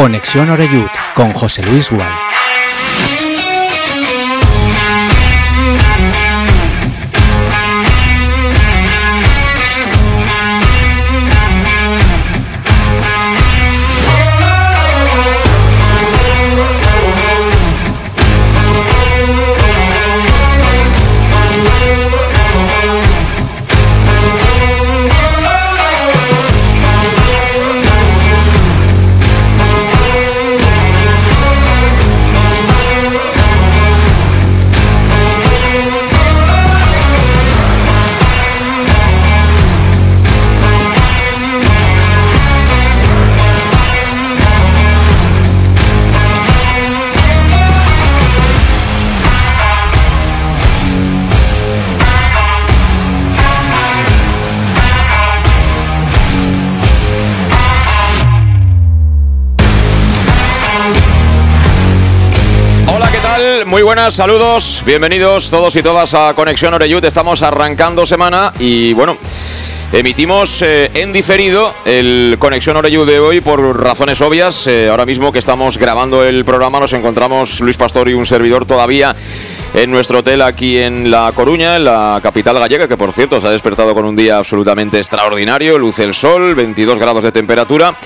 Conexión Oreyud con José Luis Gual. Buenas, saludos, bienvenidos todos y todas a Conexión Oreyud. Estamos arrancando semana y bueno, emitimos eh, en diferido el Conexión Oreyud de hoy por razones obvias. Eh, ahora mismo que estamos grabando el programa nos encontramos Luis Pastor y un servidor todavía en nuestro hotel aquí en La Coruña, en la capital gallega, que por cierto se ha despertado con un día absolutamente extraordinario, luce el sol, 22 grados de temperatura.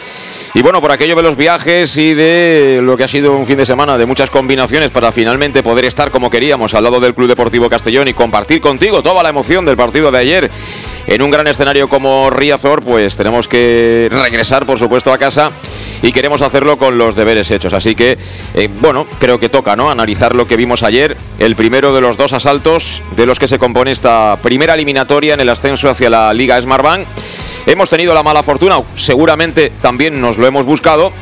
Y bueno, por aquello de los viajes y de lo que ha sido un fin de semana de muchas combinaciones para finalmente poder estar como queríamos al lado del Club Deportivo Castellón y compartir contigo toda la emoción del partido de ayer en un gran escenario como Riazor, pues tenemos que regresar, por supuesto, a casa y queremos hacerlo con los deberes hechos. Así que, eh, bueno, creo que toca, ¿no? Analizar lo que vimos ayer, el primero de los dos asaltos de los que se compone esta primera eliminatoria en el ascenso hacia la Liga Smartbank. Hemos tenido la mala fortuna, seguramente también nos lo hemos buscado,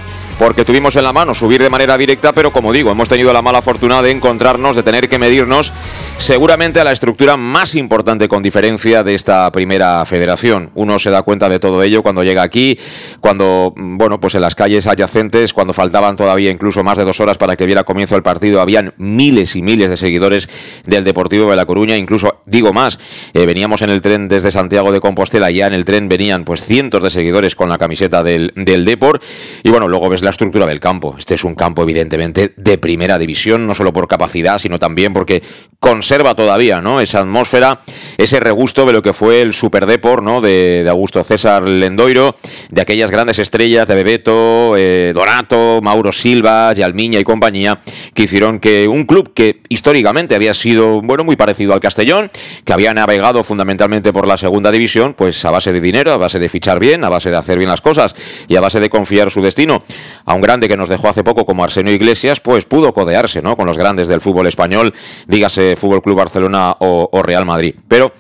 porque tuvimos en la mano subir de manera directa, pero como digo, hemos tenido la mala fortuna de encontrarnos, de tener que medirnos seguramente a la estructura más importante con diferencia de esta primera federación. Uno se da cuenta de todo ello cuando llega aquí, cuando, bueno, pues en las calles adyacentes, cuando faltaban todavía incluso más de dos horas para que viera comienzo el partido, habían miles y miles de seguidores del Deportivo de La Coruña, incluso, digo más, eh, veníamos en el tren desde Santiago de Compostela, ya en el tren venían pues cientos de seguidores con la camiseta del, del Deport, y bueno, luego ves la estructura del campo. Este es un campo evidentemente de primera división, no solo por capacidad, sino también porque conserva todavía ¿no? esa atmósfera, ese regusto de lo que fue el Super ¿no? de, Augusto César Lendoiro, de aquellas grandes estrellas de Bebeto, eh, Donato, Mauro Silva, Yalmiña y compañía, que hicieron que un club que históricamente había sido bueno, muy parecido al Castellón, que había navegado fundamentalmente por la segunda división, pues a base de dinero, a base de fichar bien, a base de hacer bien las cosas y a base de confiar su destino a un grande que nos dejó hace poco como Arsenio Iglesias, pues pudo codearse ¿no? con los grandes del fútbol español, dígase Fútbol Club Barcelona o, Real Madrid. Pero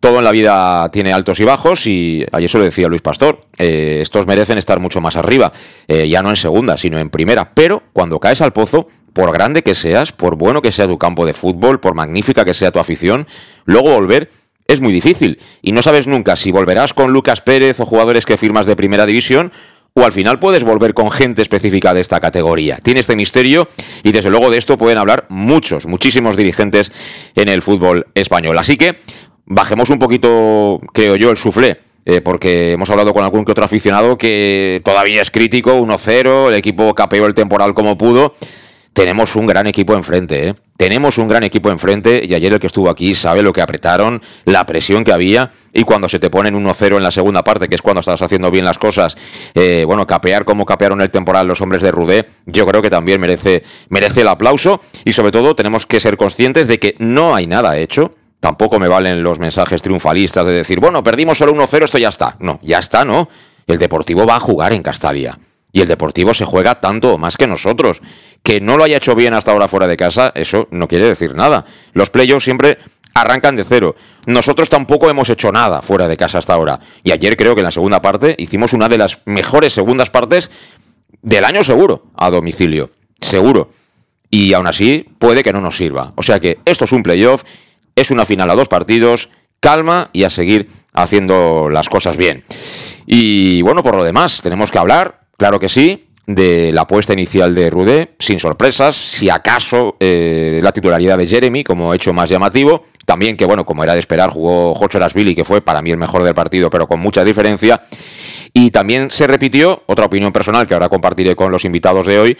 todo en la vida tiene altos y bajos y ayer eso lo decía Luis Pastor, eh, estos merecen estar mucho más arriba, eh, ya no en segunda, sino en primera, pero cuando caes al pozo, por grande que seas, por bueno que sea tu campo de fútbol, por magnífica que sea tu afición, luego volver es muy difícil y no sabes nunca si volverás con Lucas Pérez o jugadores que firmas de primera división o al final puedes volver con gente específica de esta categoría. Tiene este misterio y desde luego de esto pueden hablar muchos, muchísimos dirigentes en el fútbol español. Así que bajemos un poquito, creo yo, el suflé. Eh, porque hemos hablado con algún que otro aficionado que todavía es crítico, 1-0, el equipo capeó el temporal como pudo tenemos un gran equipo enfrente, ¿eh? Tenemos un gran equipo enfrente y ayer el que estuvo aquí sabe lo que apretaron, la presión que había y cuando se te ponen 1-0 en la segunda parte, que es cuando estás haciendo bien las cosas, eh, bueno, capear como capearon el temporal los hombres de Rudé, yo creo que también merece, merece el aplauso y sobre todo tenemos que ser conscientes de que no hay nada hecho. Tampoco me valen los mensajes triunfalistas de decir, bueno, perdimos solo 1-0, esto ya está. No, ya está, ¿no? El Deportivo va a jugar en Castalia. Y el Deportivo se juega tanto o más que nosotros. Que no lo haya hecho bien hasta ahora fuera de casa, eso no quiere decir nada. Los playoffs siempre arrancan de cero. Nosotros tampoco hemos hecho nada fuera de casa hasta ahora. Y ayer creo que en la segunda parte hicimos una de las mejores segundas partes del año seguro, a domicilio. Seguro. Y aún así puede que no nos sirva. O sea que esto es un playoff, es una final a dos partidos, calma y a seguir haciendo las cosas bien. Y bueno, por lo demás, tenemos que hablar Claro que sí, de la apuesta inicial de Rudé, sin sorpresas, si acaso eh, la titularidad de Jeremy como hecho más llamativo, también que bueno, como era de esperar, jugó Billy, que fue para mí el mejor del partido, pero con mucha diferencia, Y también se repitió, otra opinión personal que ahora compartiré con los invitados de hoy,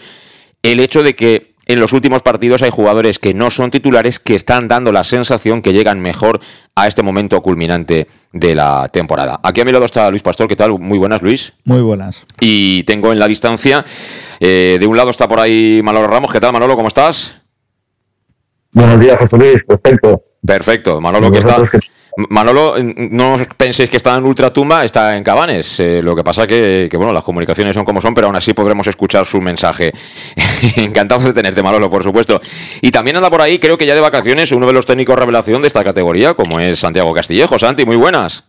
el hecho de que en los últimos partidos hay jugadores que no son titulares que están dando la sensación que llegan mejor a este momento culminante de la temporada. Aquí a mi lado está Luis Pastor, ¿qué tal? Muy buenas, Luis. Muy buenas. Y tengo en la distancia, eh, de un lado está por ahí Manolo Ramos, ¿qué tal Manolo? ¿Cómo estás? Buenos días, José Luis, perfecto. Perfecto, Manolo que está... Manolo, no penséis que está en Ultratumba, está en Cabanes. Eh, lo que pasa que, que, bueno, las comunicaciones son como son, pero aún así podremos escuchar su mensaje. Encantado de tenerte, Manolo, por supuesto. Y también anda por ahí, creo que ya de vacaciones, uno de los técnicos revelación de esta categoría, como es Santiago Castillejo. Santi, muy buenas.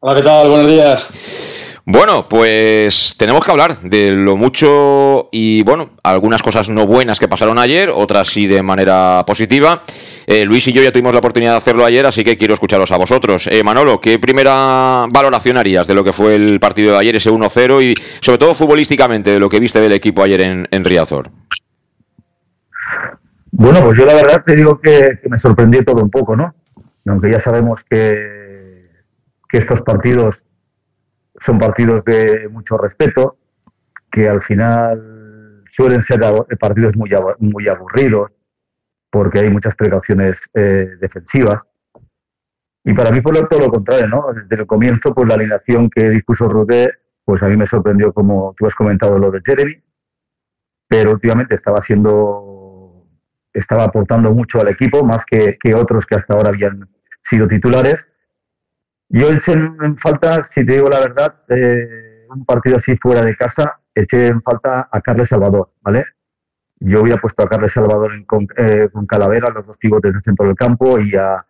Hola, ¿qué tal? Buenos días. Bueno, pues tenemos que hablar de lo mucho y bueno, algunas cosas no buenas que pasaron ayer, otras sí de manera positiva. Eh, Luis y yo ya tuvimos la oportunidad de hacerlo ayer, así que quiero escucharos a vosotros. Eh, Manolo, ¿qué primera valoración harías de lo que fue el partido de ayer, ese 1-0 y sobre todo futbolísticamente de lo que viste del equipo ayer en, Riazor? Bueno, pues yo la verdad te digo que, me sorprendió todo un poco, ¿no? Aunque ya sabemos que, que estos partidos son partidos de mucho respeto, que al final suelen ser partidos muy, aburridos, porque hay muchas precauciones eh, defensivas. Y para mí fue todo lo contrario, ¿no? Desde el comienzo, pues la alineación que dispuso Rudé, pues a mí me sorprendió, como tú has comentado, lo de Jeremy, pero últimamente estaba siendo, estaba aportando mucho al equipo, más que otros que hasta ahora habían sido titulares. Yo eché en falta, si te digo la verdad, eh, un partido así fuera de casa, eché en falta a Carles Salvador, ¿vale? Yo había puesto a Carles Salvador con, eh, con, Calavera, los dos pivotes del centro del campo, y a,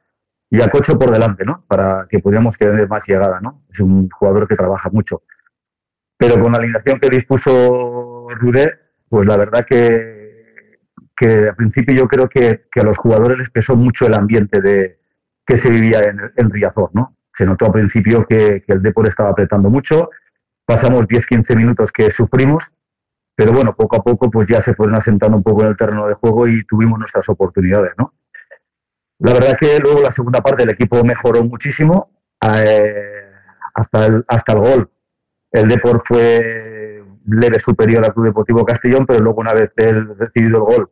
y a Cocho por delante, ¿no? Para que pudiéramos tener más llegada, ¿no? Es un jugador que trabaja mucho. Pero con la alineación que dispuso Rudé, pues la verdad que, que al principio yo creo que, que, a los jugadores les pesó mucho el ambiente de, que se vivía en, en Riazor, ¿no? Se notó al principio que, el Depor estaba apretando mucho. Pasamos 10-15 minutos que sufrimos, pero bueno, poco a poco pues ya se fueron asentando un poco en el terreno de juego y tuvimos nuestras oportunidades, ¿no? La verdad que luego la segunda parte el equipo mejoró muchísimo eh, hasta, el, hasta el gol. El Depor fue leve superior al Club Deportivo Castellón, pero luego una vez él recibido el gol,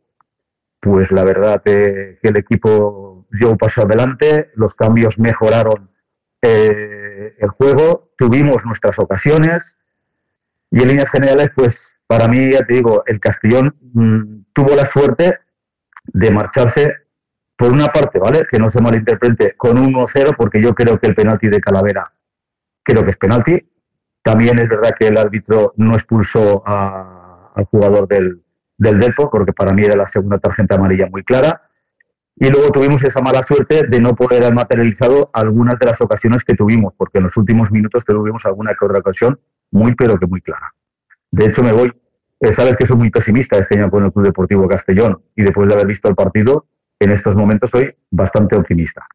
pues la verdad que el equipo dio un paso adelante, los cambios mejoraron eh, el juego, tuvimos nuestras ocasiones y en líneas generales, pues para mí, ya te digo, el Castellón mm, tuvo la suerte de marcharse por una parte, ¿vale? Que no se malinterprete, con 1-0, porque yo creo que el penalti de Calavera creo que es penalti. También es verdad que el árbitro no expulsó al jugador del, del Delpo, porque para mí era la segunda tarjeta amarilla muy clara. Y luego tuvimos esa mala suerte de no poder haber materializado algunas de las ocasiones que tuvimos, porque en los últimos minutos tuvimos alguna que otra ocasión muy, pero que muy clara. De hecho, me voy, eh, sabes que soy muy pesimista este año con el Club Deportivo Castellón y después de haber visto el partido, en estos momentos soy bastante optimista.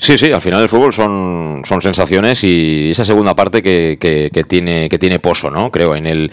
Sí, sí, al final el fútbol son, son sensaciones y esa segunda parte que, que, tiene, que tiene pozo, ¿no? Creo, en el,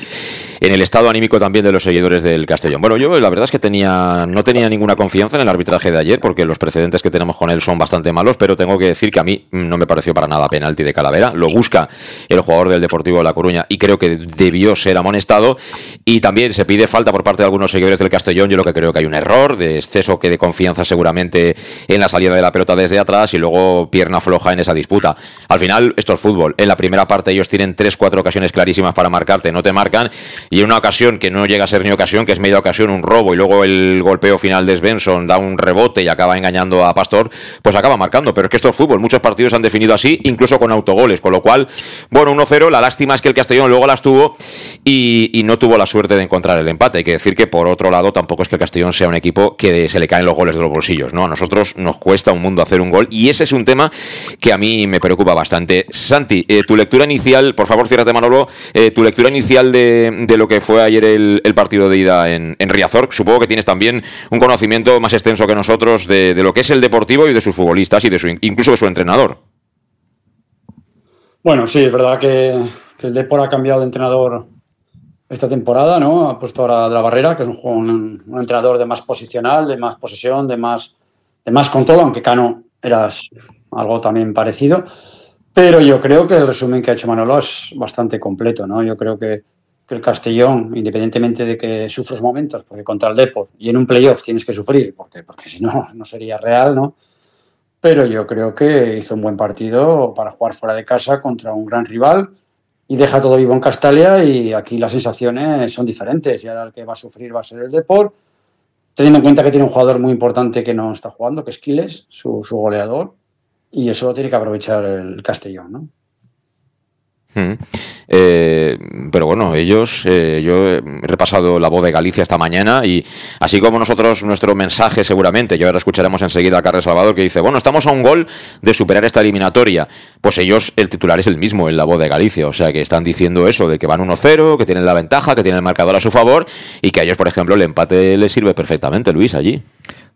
en el estado anímico también de los seguidores del Castellón. Bueno, yo la verdad es que tenía, no tenía ninguna confianza en el arbitraje de ayer porque los precedentes que tenemos con él son bastante malos, pero tengo que decir que a mí no me pareció para nada penalti de Calavera. Lo busca el jugador del Deportivo de La Coruña y creo que debió ser amonestado. Y también se pide falta por parte de algunos seguidores del Castellón. Yo lo que creo que hay un error de exceso que de confianza seguramente en la salida de la pelota desde atrás y luego pierna floja en esa disputa. Al final, esto es fútbol. En la primera parte ellos tienen tres, cuatro ocasiones clarísimas para marcarte, no te marcan. Y en una ocasión que no llega a ser ni ocasión, que es media ocasión, un robo, y luego el golpeo final de Svensson da un rebote y acaba engañando a Pastor, pues acaba marcando. Pero es que esto es fútbol. Muchos partidos han definido así, incluso con autogoles. Con lo cual, bueno, 1-0. La lástima es que el Castellón luego las tuvo y, y no tuvo la suerte de encontrar el empate. Hay que decir que, por otro lado, tampoco es que el Castellón sea un equipo que se le caen los goles de los bolsillos. ¿no? A nosotros nos cuesta un mundo hacer un gol y ese es un tema que a mí me preocupa bastante. Santi, eh, tu lectura inicial, por favor, ciérrate Manolo, eh, tu lectura inicial de, lo que fue ayer el, partido de ida en, Riazor. Supongo que tienes también un conocimiento más extenso que nosotros de, lo que es el deportivo y de sus futbolistas y de su, incluso de su entrenador. Bueno, sí, es verdad que, el Depor ha cambiado de entrenador esta temporada, ¿no? Ha puesto ahora de la barrera, que es un, un, un entrenador de más posicional, de más posesión, de más, de más control, aunque Cano era algo también parecido. Pero yo creo que el resumen que ha hecho Manolo es bastante completo, ¿no? Yo creo que, el Castellón, independientemente de que sufres momentos, porque contra el Deport y en un playoff tienes que sufrir, porque, porque si no, no sería real, ¿no? Pero yo creo que hizo un buen partido para jugar fuera de casa contra un gran rival y deja todo vivo en Castalia y aquí las sensaciones son diferentes y ahora el que va a sufrir va a ser el Deport, teniendo en cuenta que tiene un jugador muy importante que no está jugando, que es Quiles, su, su goleador, y eso lo tiene que aprovechar el Castellón, ¿no? Eh, pero bueno, ellos, eh, yo he repasado la voz de Galicia esta mañana y así como nosotros, nuestro mensaje seguramente, yo ahora escucharemos enseguida a Carlos Salvador que dice, bueno, estamos a un gol de superar esta eliminatoria. Pues ellos, el titular es el mismo en la voz de Galicia, o sea que están diciendo eso, de que van 1-0, que tienen la ventaja, que tienen el marcador a su favor y que a ellos, por ejemplo, el empate les sirve perfectamente, Luis, allí.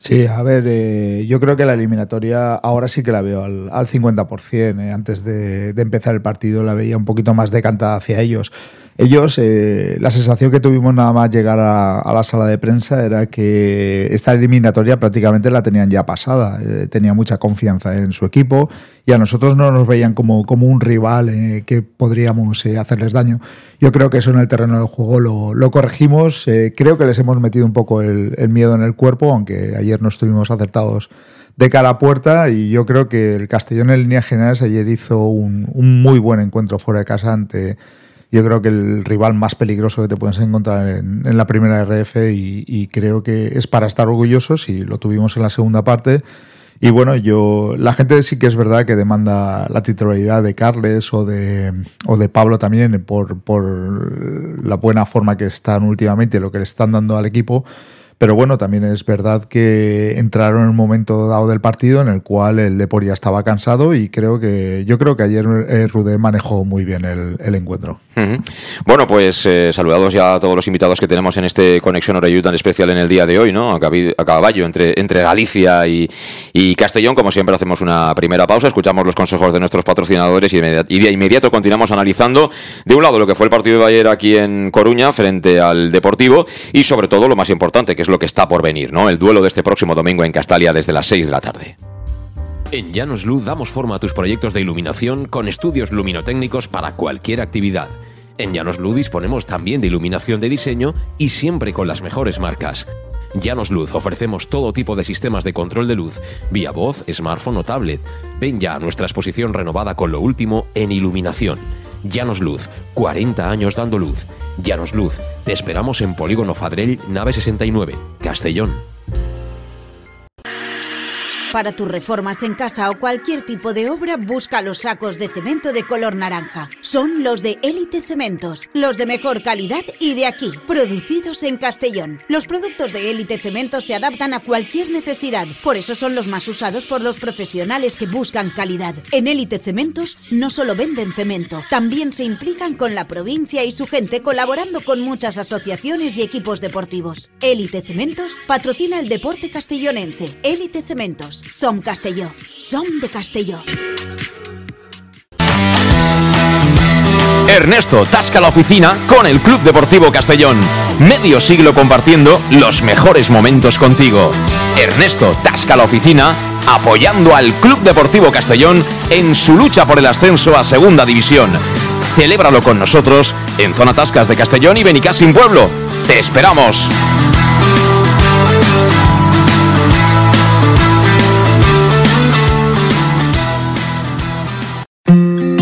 Sí, a ver, eh, yo creo que la eliminatoria ahora sí que la veo al, al 50%. Eh, antes de, de, empezar el partido la veía un poquito más decantada hacia ellos. Ellos, eh, la sensación que tuvimos nada más llegar a, la sala de prensa era que esta eliminatoria prácticamente la tenían ya pasada. Eh, tenía mucha confianza en su equipo y a nosotros no nos veían como, como un rival eh, que podríamos hacerles daño. Yo creo que eso en el terreno del juego lo, lo corregimos. Creo que les hemos metido un poco el, miedo en el cuerpo, aunque ayer no estuvimos acertados de cara a puerta y yo creo que el Castellón en líneas generales ayer hizo un muy buen encuentro fuera de casa ante yo creo que el rival más peligroso que te puedes encontrar en, en la primera RF y, y, creo que es para estar orgullosos y lo tuvimos en la segunda parte. Y bueno, yo la gente sí que es verdad que demanda la titularidad de Carles o de, o de Pablo también por, por la buena forma que están últimamente, lo que le están dando al equipo. Pero bueno, también es verdad que entraron en un momento dado del partido en el cual el Depor ya estaba cansado y creo que yo creo que ayer eh, Rudé manejó muy bien el, encuentro. Uh -huh. Bueno, pues eh, saludados ya a todos los invitados que tenemos en este Conexión Oreyú tan especial en el día de hoy, ¿no? A, caballo entre, entre Galicia y, y, Castellón. Como siempre, hacemos una primera pausa, escuchamos los consejos de nuestros patrocinadores y, y de inmediato continuamos analizando, de un lado, lo que fue el partido de ayer aquí en Coruña frente al Deportivo y, sobre todo, lo más importante, que es lo que está por venir, ¿no? El duelo de este próximo domingo en Castalia desde las 6 de la tarde. En Llanos Luz damos forma a tus proyectos de iluminación con estudios luminotécnicos para cualquier actividad. En Llanos Luz disponemos también de iluminación de diseño y siempre con las mejores marcas. Llanos Luz ofrecemos todo tipo de sistemas de control de luz, vía voz, smartphone o tablet. Ven ya a nuestra exposición renovada con lo último en iluminación. Llanos Luz, 40 años dando luz. Llanos Luz, te esperamos en Polígono Fadrell, nave 69, Castellón. Para tus reformas en casa o cualquier tipo de obra, busca los sacos de cemento de color naranja. Son los de Élite Cementos, los de mejor calidad y de aquí, producidos en Castellón. Los productos de Élite Cementos se adaptan a cualquier necesidad, por eso son los más usados por los profesionales que buscan calidad. En Élite Cementos no solo venden cemento, también se implican con la provincia y su gente colaborando con muchas asociaciones y equipos deportivos. Élite Cementos patrocina el deporte castellonense. Élite Cementos. Som Castelló. De Castelló. Ernesto tasca la oficina con el Club Deportivo Castellón. Medio siglo compartiendo los mejores momentos contigo. Ernesto tasca la oficina apoyando al Club Deportivo Castellón en su lucha por el ascenso a Segunda División. Celébralo con nosotros en Zona Tascas de Castellón y Benicassin Pueblo. ¡Te esperamos!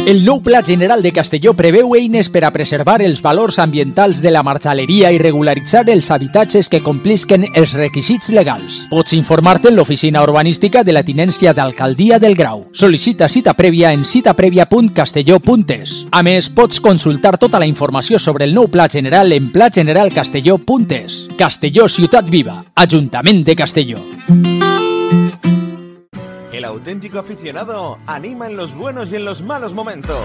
El nou Pla General de Castelló preveu eines per a preservar els valors ambientals de la marxaleria i regularitzar els habitatges que complisquen els requisits legals. Pots informar-te en l'oficina urbanística de la tinència d'Alcaldia del Grau. Sol·licita cita prèvia en citaprèvia.castelló.es. A més, pots consultar tota la informació sobre el nou Pla General en plageneralcastelló.es. Castelló Ciutat Viva, Ajuntament de Castelló. El auténtico aficionado anima en los buenos y en los malos momentos.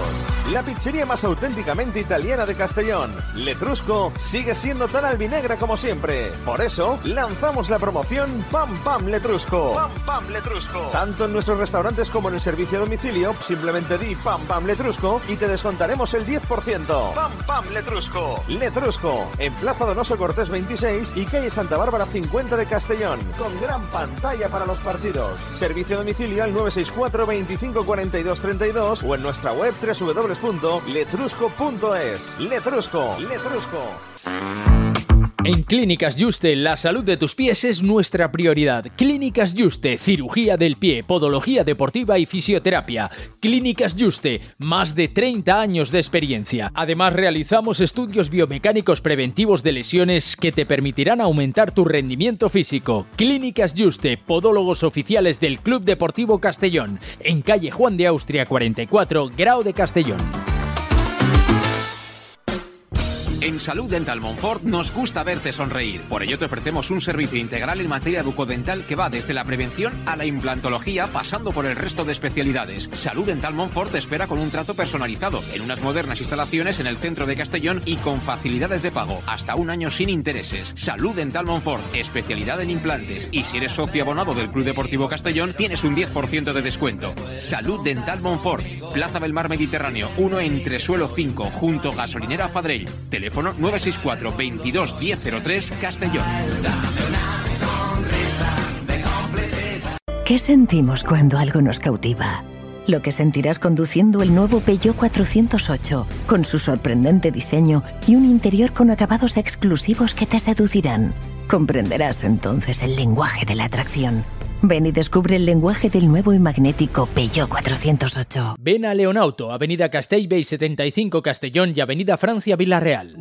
La pizzería más auténticamente italiana de Castellón, Letrusco, sigue siendo tan albinegra como siempre. Por eso, lanzamos la promoción Pam Pam Letrusco. Pam Pam Letrusco. Tanto en nuestros restaurantes como en el servicio a domicilio, simplemente di Pam Pam Letrusco y te descontaremos el 10%. Pam Pam Letrusco. Letrusco, en Plaza Donoso Cortés 26 y calle Santa Bárbara 50 de Castellón, con gran pantalla para los partidos. Servicio a domicilio al 964 25 42 32 o en nuestra web www.letrusco.es. Letrusco, Letrusco. En Clínicas Juste, la salud de tus pies es nuestra prioridad. Clínicas Juste, cirugía del pie, podología deportiva y fisioterapia. Clínicas Juste, más de 30 años de experiencia. Además, realizamos estudios biomecánicos preventivos de lesiones que te permitirán aumentar tu rendimiento físico. Clínicas Juste, podólogos oficiales del Club Deportivo Castellón, en calle Juan de Austria 44, Grau de Castellón. En Salud Dental Monfort nos gusta verte sonreír. Por ello te ofrecemos un servicio integral en materia bucodental que va desde la prevención a la implantología, pasando por el resto de especialidades. Salud Dental Monfort te espera con un trato personalizado, en unas modernas instalaciones en el centro de Castellón y con facilidades de pago, hasta un año sin intereses. Salud Dental Monfort, especialidad en implantes. Y si eres socio abonado del Club Deportivo Castellón, tienes un 10% de descuento. Salud Dental Monfort, Plaza del Mar Mediterráneo, 1 entre suelo 5, junto gasolinera Fadrell. Teléfono 964 22 1003 Castellón. ¿Qué sentimos cuando algo nos cautiva? Lo que sentirás conduciendo el nuevo Peugeot 408, con su sorprendente diseño y un interior con acabados exclusivos que te seducirán. Comprenderás entonces el lenguaje de la atracción. Ven y descubre el lenguaje del nuevo y magnético Peugeot 408. Ven a Leonauto, Avenida Castell 75 Castellón y Avenida Francia Villarreal.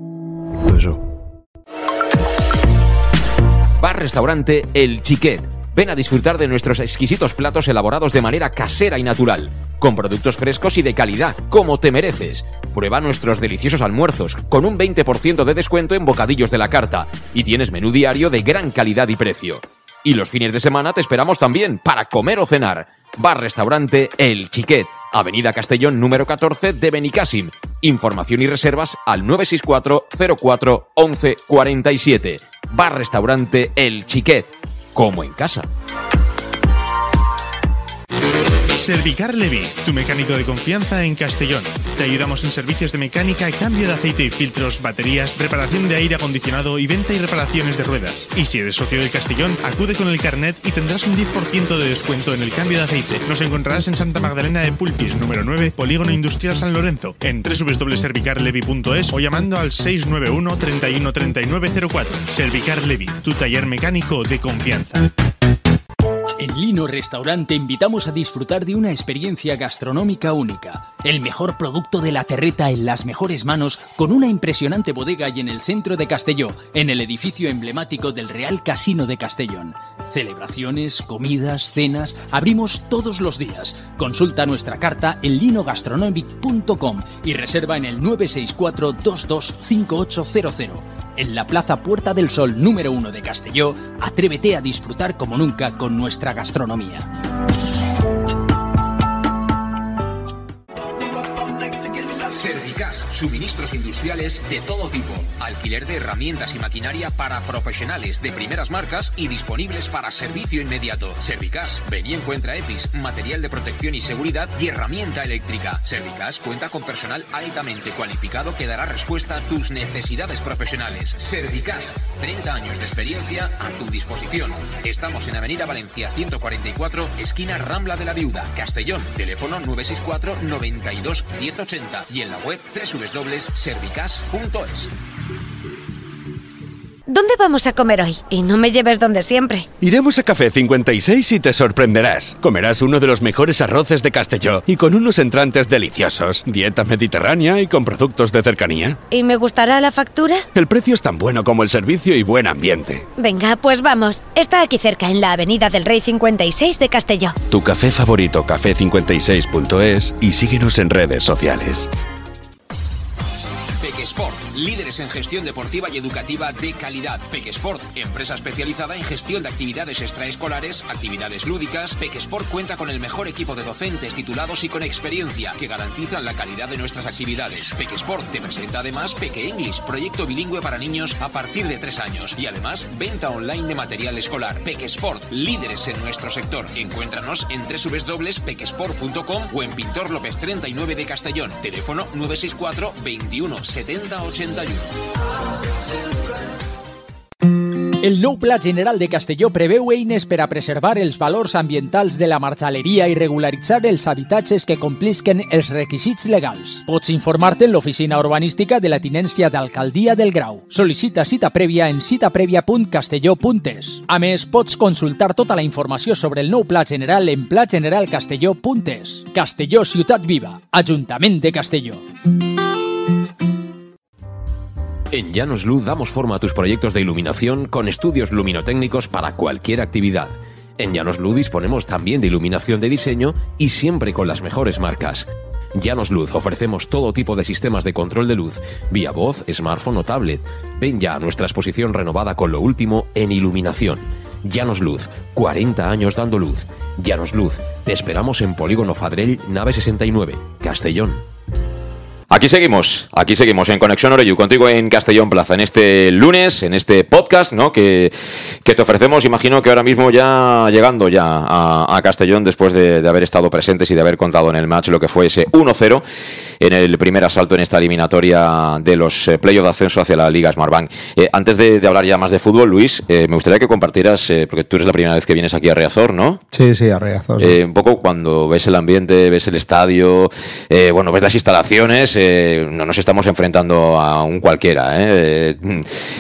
Bar Restaurante El Chiquet. Ven a disfrutar de nuestros exquisitos platos elaborados de manera casera y natural, con productos frescos y de calidad, como te mereces. Prueba nuestros deliciosos almuerzos, con un 20% de descuento en bocadillos de la carta, y tienes menú diario de gran calidad y precio. Y los fines de semana te esperamos también para comer o cenar. Bar Restaurante El Chiquet, Avenida Castellón número 14 de Benicassim. Información y reservas al 964 04 11 47. Bar Restaurante El Chiquet, como en casa. Servicar Levi, tu mecánico de confianza en Castellón. Te ayudamos en servicios de mecánica, cambio de aceite y filtros, baterías, reparación de aire acondicionado y venta y reparaciones de ruedas. Y si eres socio del Castellón, acude con el carnet y tendrás un 10% de descuento en el cambio de aceite. Nos encontrarás en Santa Magdalena de Pulpis, número 9, Polígono Industrial San Lorenzo, en www.servicarlevi.es o llamando al 691 31 39 04. Servicar Levi, tu taller mecánico de confianza. En Lino Restaurante invitamos a disfrutar de una experiencia gastronómica única. El mejor producto de la terreta en las mejores manos, con una impresionante bodega y en el centro de Castelló, en el edificio emblemático del Real Casino de Castellón. Celebraciones, comidas, cenas, abrimos todos los días. Consulta nuestra carta en linogastronomic.com y reserva en el 964 225800 en la Plaza Puerta del Sol número 1 de Castelló, atrévete a disfrutar como nunca con nuestra gastronomía. Servicas, suministros industriales de todo tipo, alquiler de herramientas y maquinaria para profesionales de primeras marcas y disponibles para servicio inmediato. Servicas, ven y encuentra EPIs, material de protección y seguridad y herramienta eléctrica. Servicas cuenta con personal altamente cualificado que dará respuesta a tus necesidades profesionales. Servicas, 30 años de experiencia a tu disposición. Estamos en Avenida Valencia 144, esquina Rambla de la Viuda, Castellón. Teléfono 964 92 1080 y en la web www.servicas.es. ¿Dónde vamos a comer hoy? Y no me lleves donde siempre. Iremos a Café 56 y te sorprenderás. Comerás uno de los mejores arroces de Castelló y con unos entrantes deliciosos, dieta mediterránea y con productos de cercanía. ¿Y me gustará la factura? El precio es tan bueno como el servicio y buen ambiente. Venga, pues vamos. Está aquí cerca, en la Avenida del Rey 56 de Castelló. Tu café favorito, café56.es y síguenos en redes sociales. Pequesport, líderes en gestión deportiva y educativa de calidad. Pequesport, empresa especializada en gestión de actividades extraescolares, actividades lúdicas. Pequesport cuenta con el mejor equipo de docentes titulados y con experiencia que garantizan la calidad de nuestras actividades. Pequesport te presenta además Peque English, proyecto bilingüe para niños a partir de 3 años y además venta online de material escolar. Pequesport, líderes en nuestro sector. Encuéntranos en www.pequesport.com o en Pintor López 39 de Castellón. Teléfono 964 21 70 81. El nou Pla General de Castelló preveu eines per a preservar els valors ambientals de la marxaleria i regularitzar els habitatges que complisquen els requisits legals. Pots informar-te en l'oficina urbanística de la tinència d'Alcaldia del Grau. Sol·licita cita prèvia en citaprèvia.castelló.es. A més, pots consultar tota la informació sobre el nou Pla General en plageneralcastelló.es. Castelló Ciutat Viva, Ajuntament de Castelló. En Llanos Luz damos forma a tus proyectos de iluminación con estudios luminotécnicos para cualquier actividad. En Llanos Luz disponemos también de iluminación de diseño y siempre con las mejores marcas. Llanos Luz ofrecemos todo tipo de sistemas de control de luz, vía voz, smartphone o tablet. Ven ya a nuestra exposición renovada con lo último en iluminación. Llanos Luz, 40 años dando luz. Llanos Luz, te esperamos en Polígono Fadrell, nave 69, Castellón. Aquí seguimos, aquí seguimos en Conexión Oreyu, contigo en Castellón Plaza, en este lunes, en este podcast, ¿no? Que, que te ofrecemos, imagino que ahora mismo ya llegando ya a, a Castellón, después de, de, haber estado presentes y de haber contado en el match lo que fue ese 1-0 en el primer asalto en esta eliminatoria de los eh, playoffs de ascenso hacia la Liga Smartbank. Eh, antes de, de, hablar ya más de fútbol, Luis, eh, me gustaría que compartieras, eh, porque tú eres la primera vez que vienes aquí a Reazor, ¿no? Sí, sí, a Reazor. Sí. un poco cuando ves el ambiente, ves el estadio, bueno, ves las instalaciones eh, no nos estamos enfrentando a un cualquiera. ¿eh?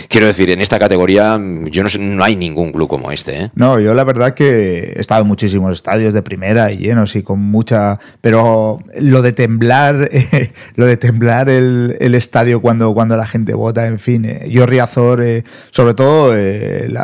quiero decir, en esta categoría yo no, no hay ningún club como este. ¿eh? No, yo la verdad que he estado en muchísimos estadios de primera y llenos y con mucha... Pero lo de temblar, eh, lo de temblar el, estadio cuando, cuando la gente vota, en fin, eh, yo Riazor, sobre todo el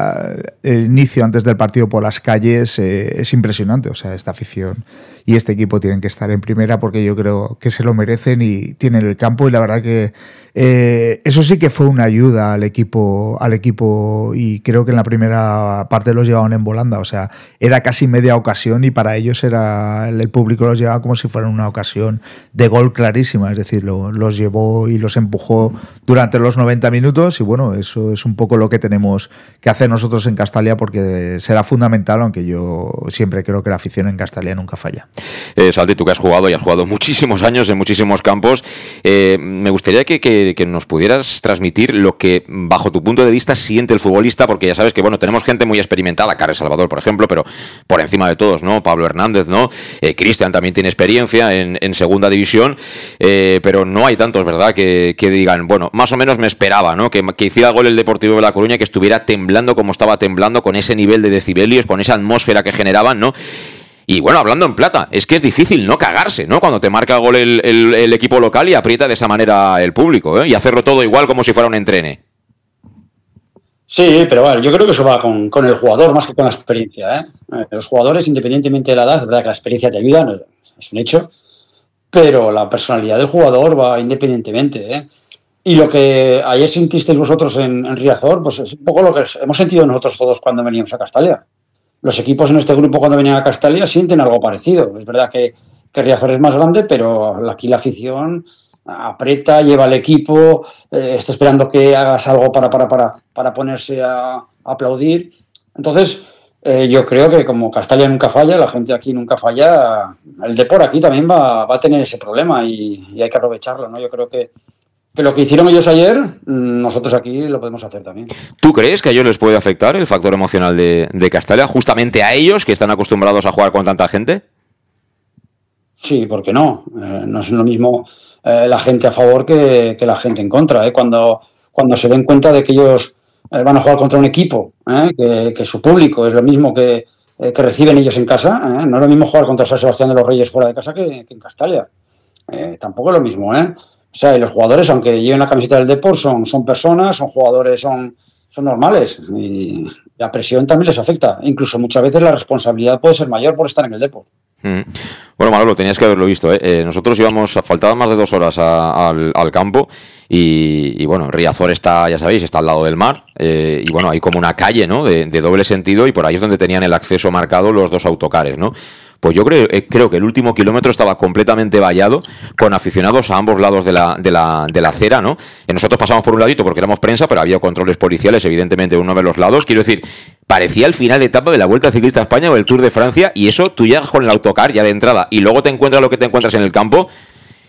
inicio antes del partido por las calles es impresionante, o sea, esta afición y este equipo tienen que estar en primera porque yo creo que se lo merecen y tienen el campo y la verdad que eh, eso sí que fue una ayuda al equipo al equipo y creo que en la primera parte los llevaban en volanda o sea era casi media ocasión y para ellos era el público los llevaba como si fuera una ocasión de gol clarísima es decir lo, los llevó y los empujó durante los 90 minutos y bueno eso es un poco lo que tenemos que hacer nosotros en Castalia porque será fundamental aunque yo siempre creo que la afición en Castalia nunca falla. Eh, Salti, tú que has jugado y has jugado muchísimos años en muchísimos campos, eh, me gustaría que, que, nos pudieras transmitir lo que, bajo tu punto de vista, siente el futbolista, porque ya sabes que, bueno, tenemos gente muy experimentada, Carles Salvador, por ejemplo, pero por encima de todos, ¿no? Pablo Hernández, ¿no? Eh, Cristian también tiene experiencia en, segunda división, eh, pero no hay tantos, ¿verdad?, que, que, digan, bueno, más o menos me esperaba, ¿no? Que, que hiciera gol el Deportivo de La Coruña, que estuviera temblando como estaba temblando, con ese nivel de decibelios, con esa atmósfera que generaban, ¿no? Y bueno, hablando en plata, es que es difícil no cagarse, ¿no? Cuando te marca gol el, el, el equipo local y aprieta de esa manera el público, ¿eh? Y hacerlo todo igual como si fuera un entrene. Sí, pero bueno, yo creo que eso va con, el jugador más que con la experiencia, ¿eh? Los jugadores, independientemente de la edad, es verdad que la experiencia te ayuda, es un hecho, pero la personalidad del jugador va independientemente, ¿eh? Y lo que ayer sentisteis vosotros en, en Riazor, pues es un poco lo que hemos sentido nosotros todos cuando veníamos a Castalia los equipos en este grupo cuando venían a Castalia sienten algo parecido. Es verdad que, que Riazor es más grande, pero aquí la afición aprieta, lleva al equipo, eh, está esperando que hagas algo para, para, para, para ponerse a, aplaudir. Entonces, eh, yo creo que como Castalia nunca falla, la gente aquí nunca falla, el Depor aquí también va, va a tener ese problema y, y, hay que aprovecharlo. ¿no? Yo creo que, que lo que hicieron ellos ayer, nosotros aquí lo podemos hacer también. ¿Tú crees que a ellos les puede afectar el factor emocional de, de Castalia, justamente a ellos que están acostumbrados a jugar con tanta gente? Sí, ¿por qué no? Eh, no es lo mismo eh, la gente a favor que, que la gente en contra. ¿eh? Cuando, cuando se den cuenta de que ellos eh, van a jugar contra un equipo, que, que, su público es lo mismo que, que reciben ellos en casa, no es lo mismo jugar contra San Sebastián de los Reyes fuera de casa que, que en Castalia. tampoco es lo mismo, ¿eh? O sea, y los jugadores, aunque lleven la camiseta del deporte, son, son personas, son jugadores, son, son normales. Y la presión también les afecta. Incluso muchas veces la responsabilidad puede ser mayor por estar en el deporte. Mm. Bueno, Manolo, tenías que haberlo visto. ¿eh? Eh, nosotros íbamos, faltaban más de dos horas al, al, campo y, y, bueno, Riazor está, ya sabéis, está al lado del mar eh, y bueno, hay como una calle, ¿no? De, de doble sentido y por ahí es donde tenían el acceso marcado los dos autocares, ¿no? Pues yo creo, eh, creo que el último kilómetro estaba completamente vallado, con aficionados a ambos lados de la, de la, de la acera, ¿no? Y nosotros pasamos por un ladito porque éramos prensa, pero había controles policiales, evidentemente, uno de los lados. Quiero decir, parecía el final de etapa de la Vuelta Ciclista a España o el Tour de Francia, y eso tú llegas con el autocar ya de entrada, y luego te encuentras lo que te encuentras en el campo.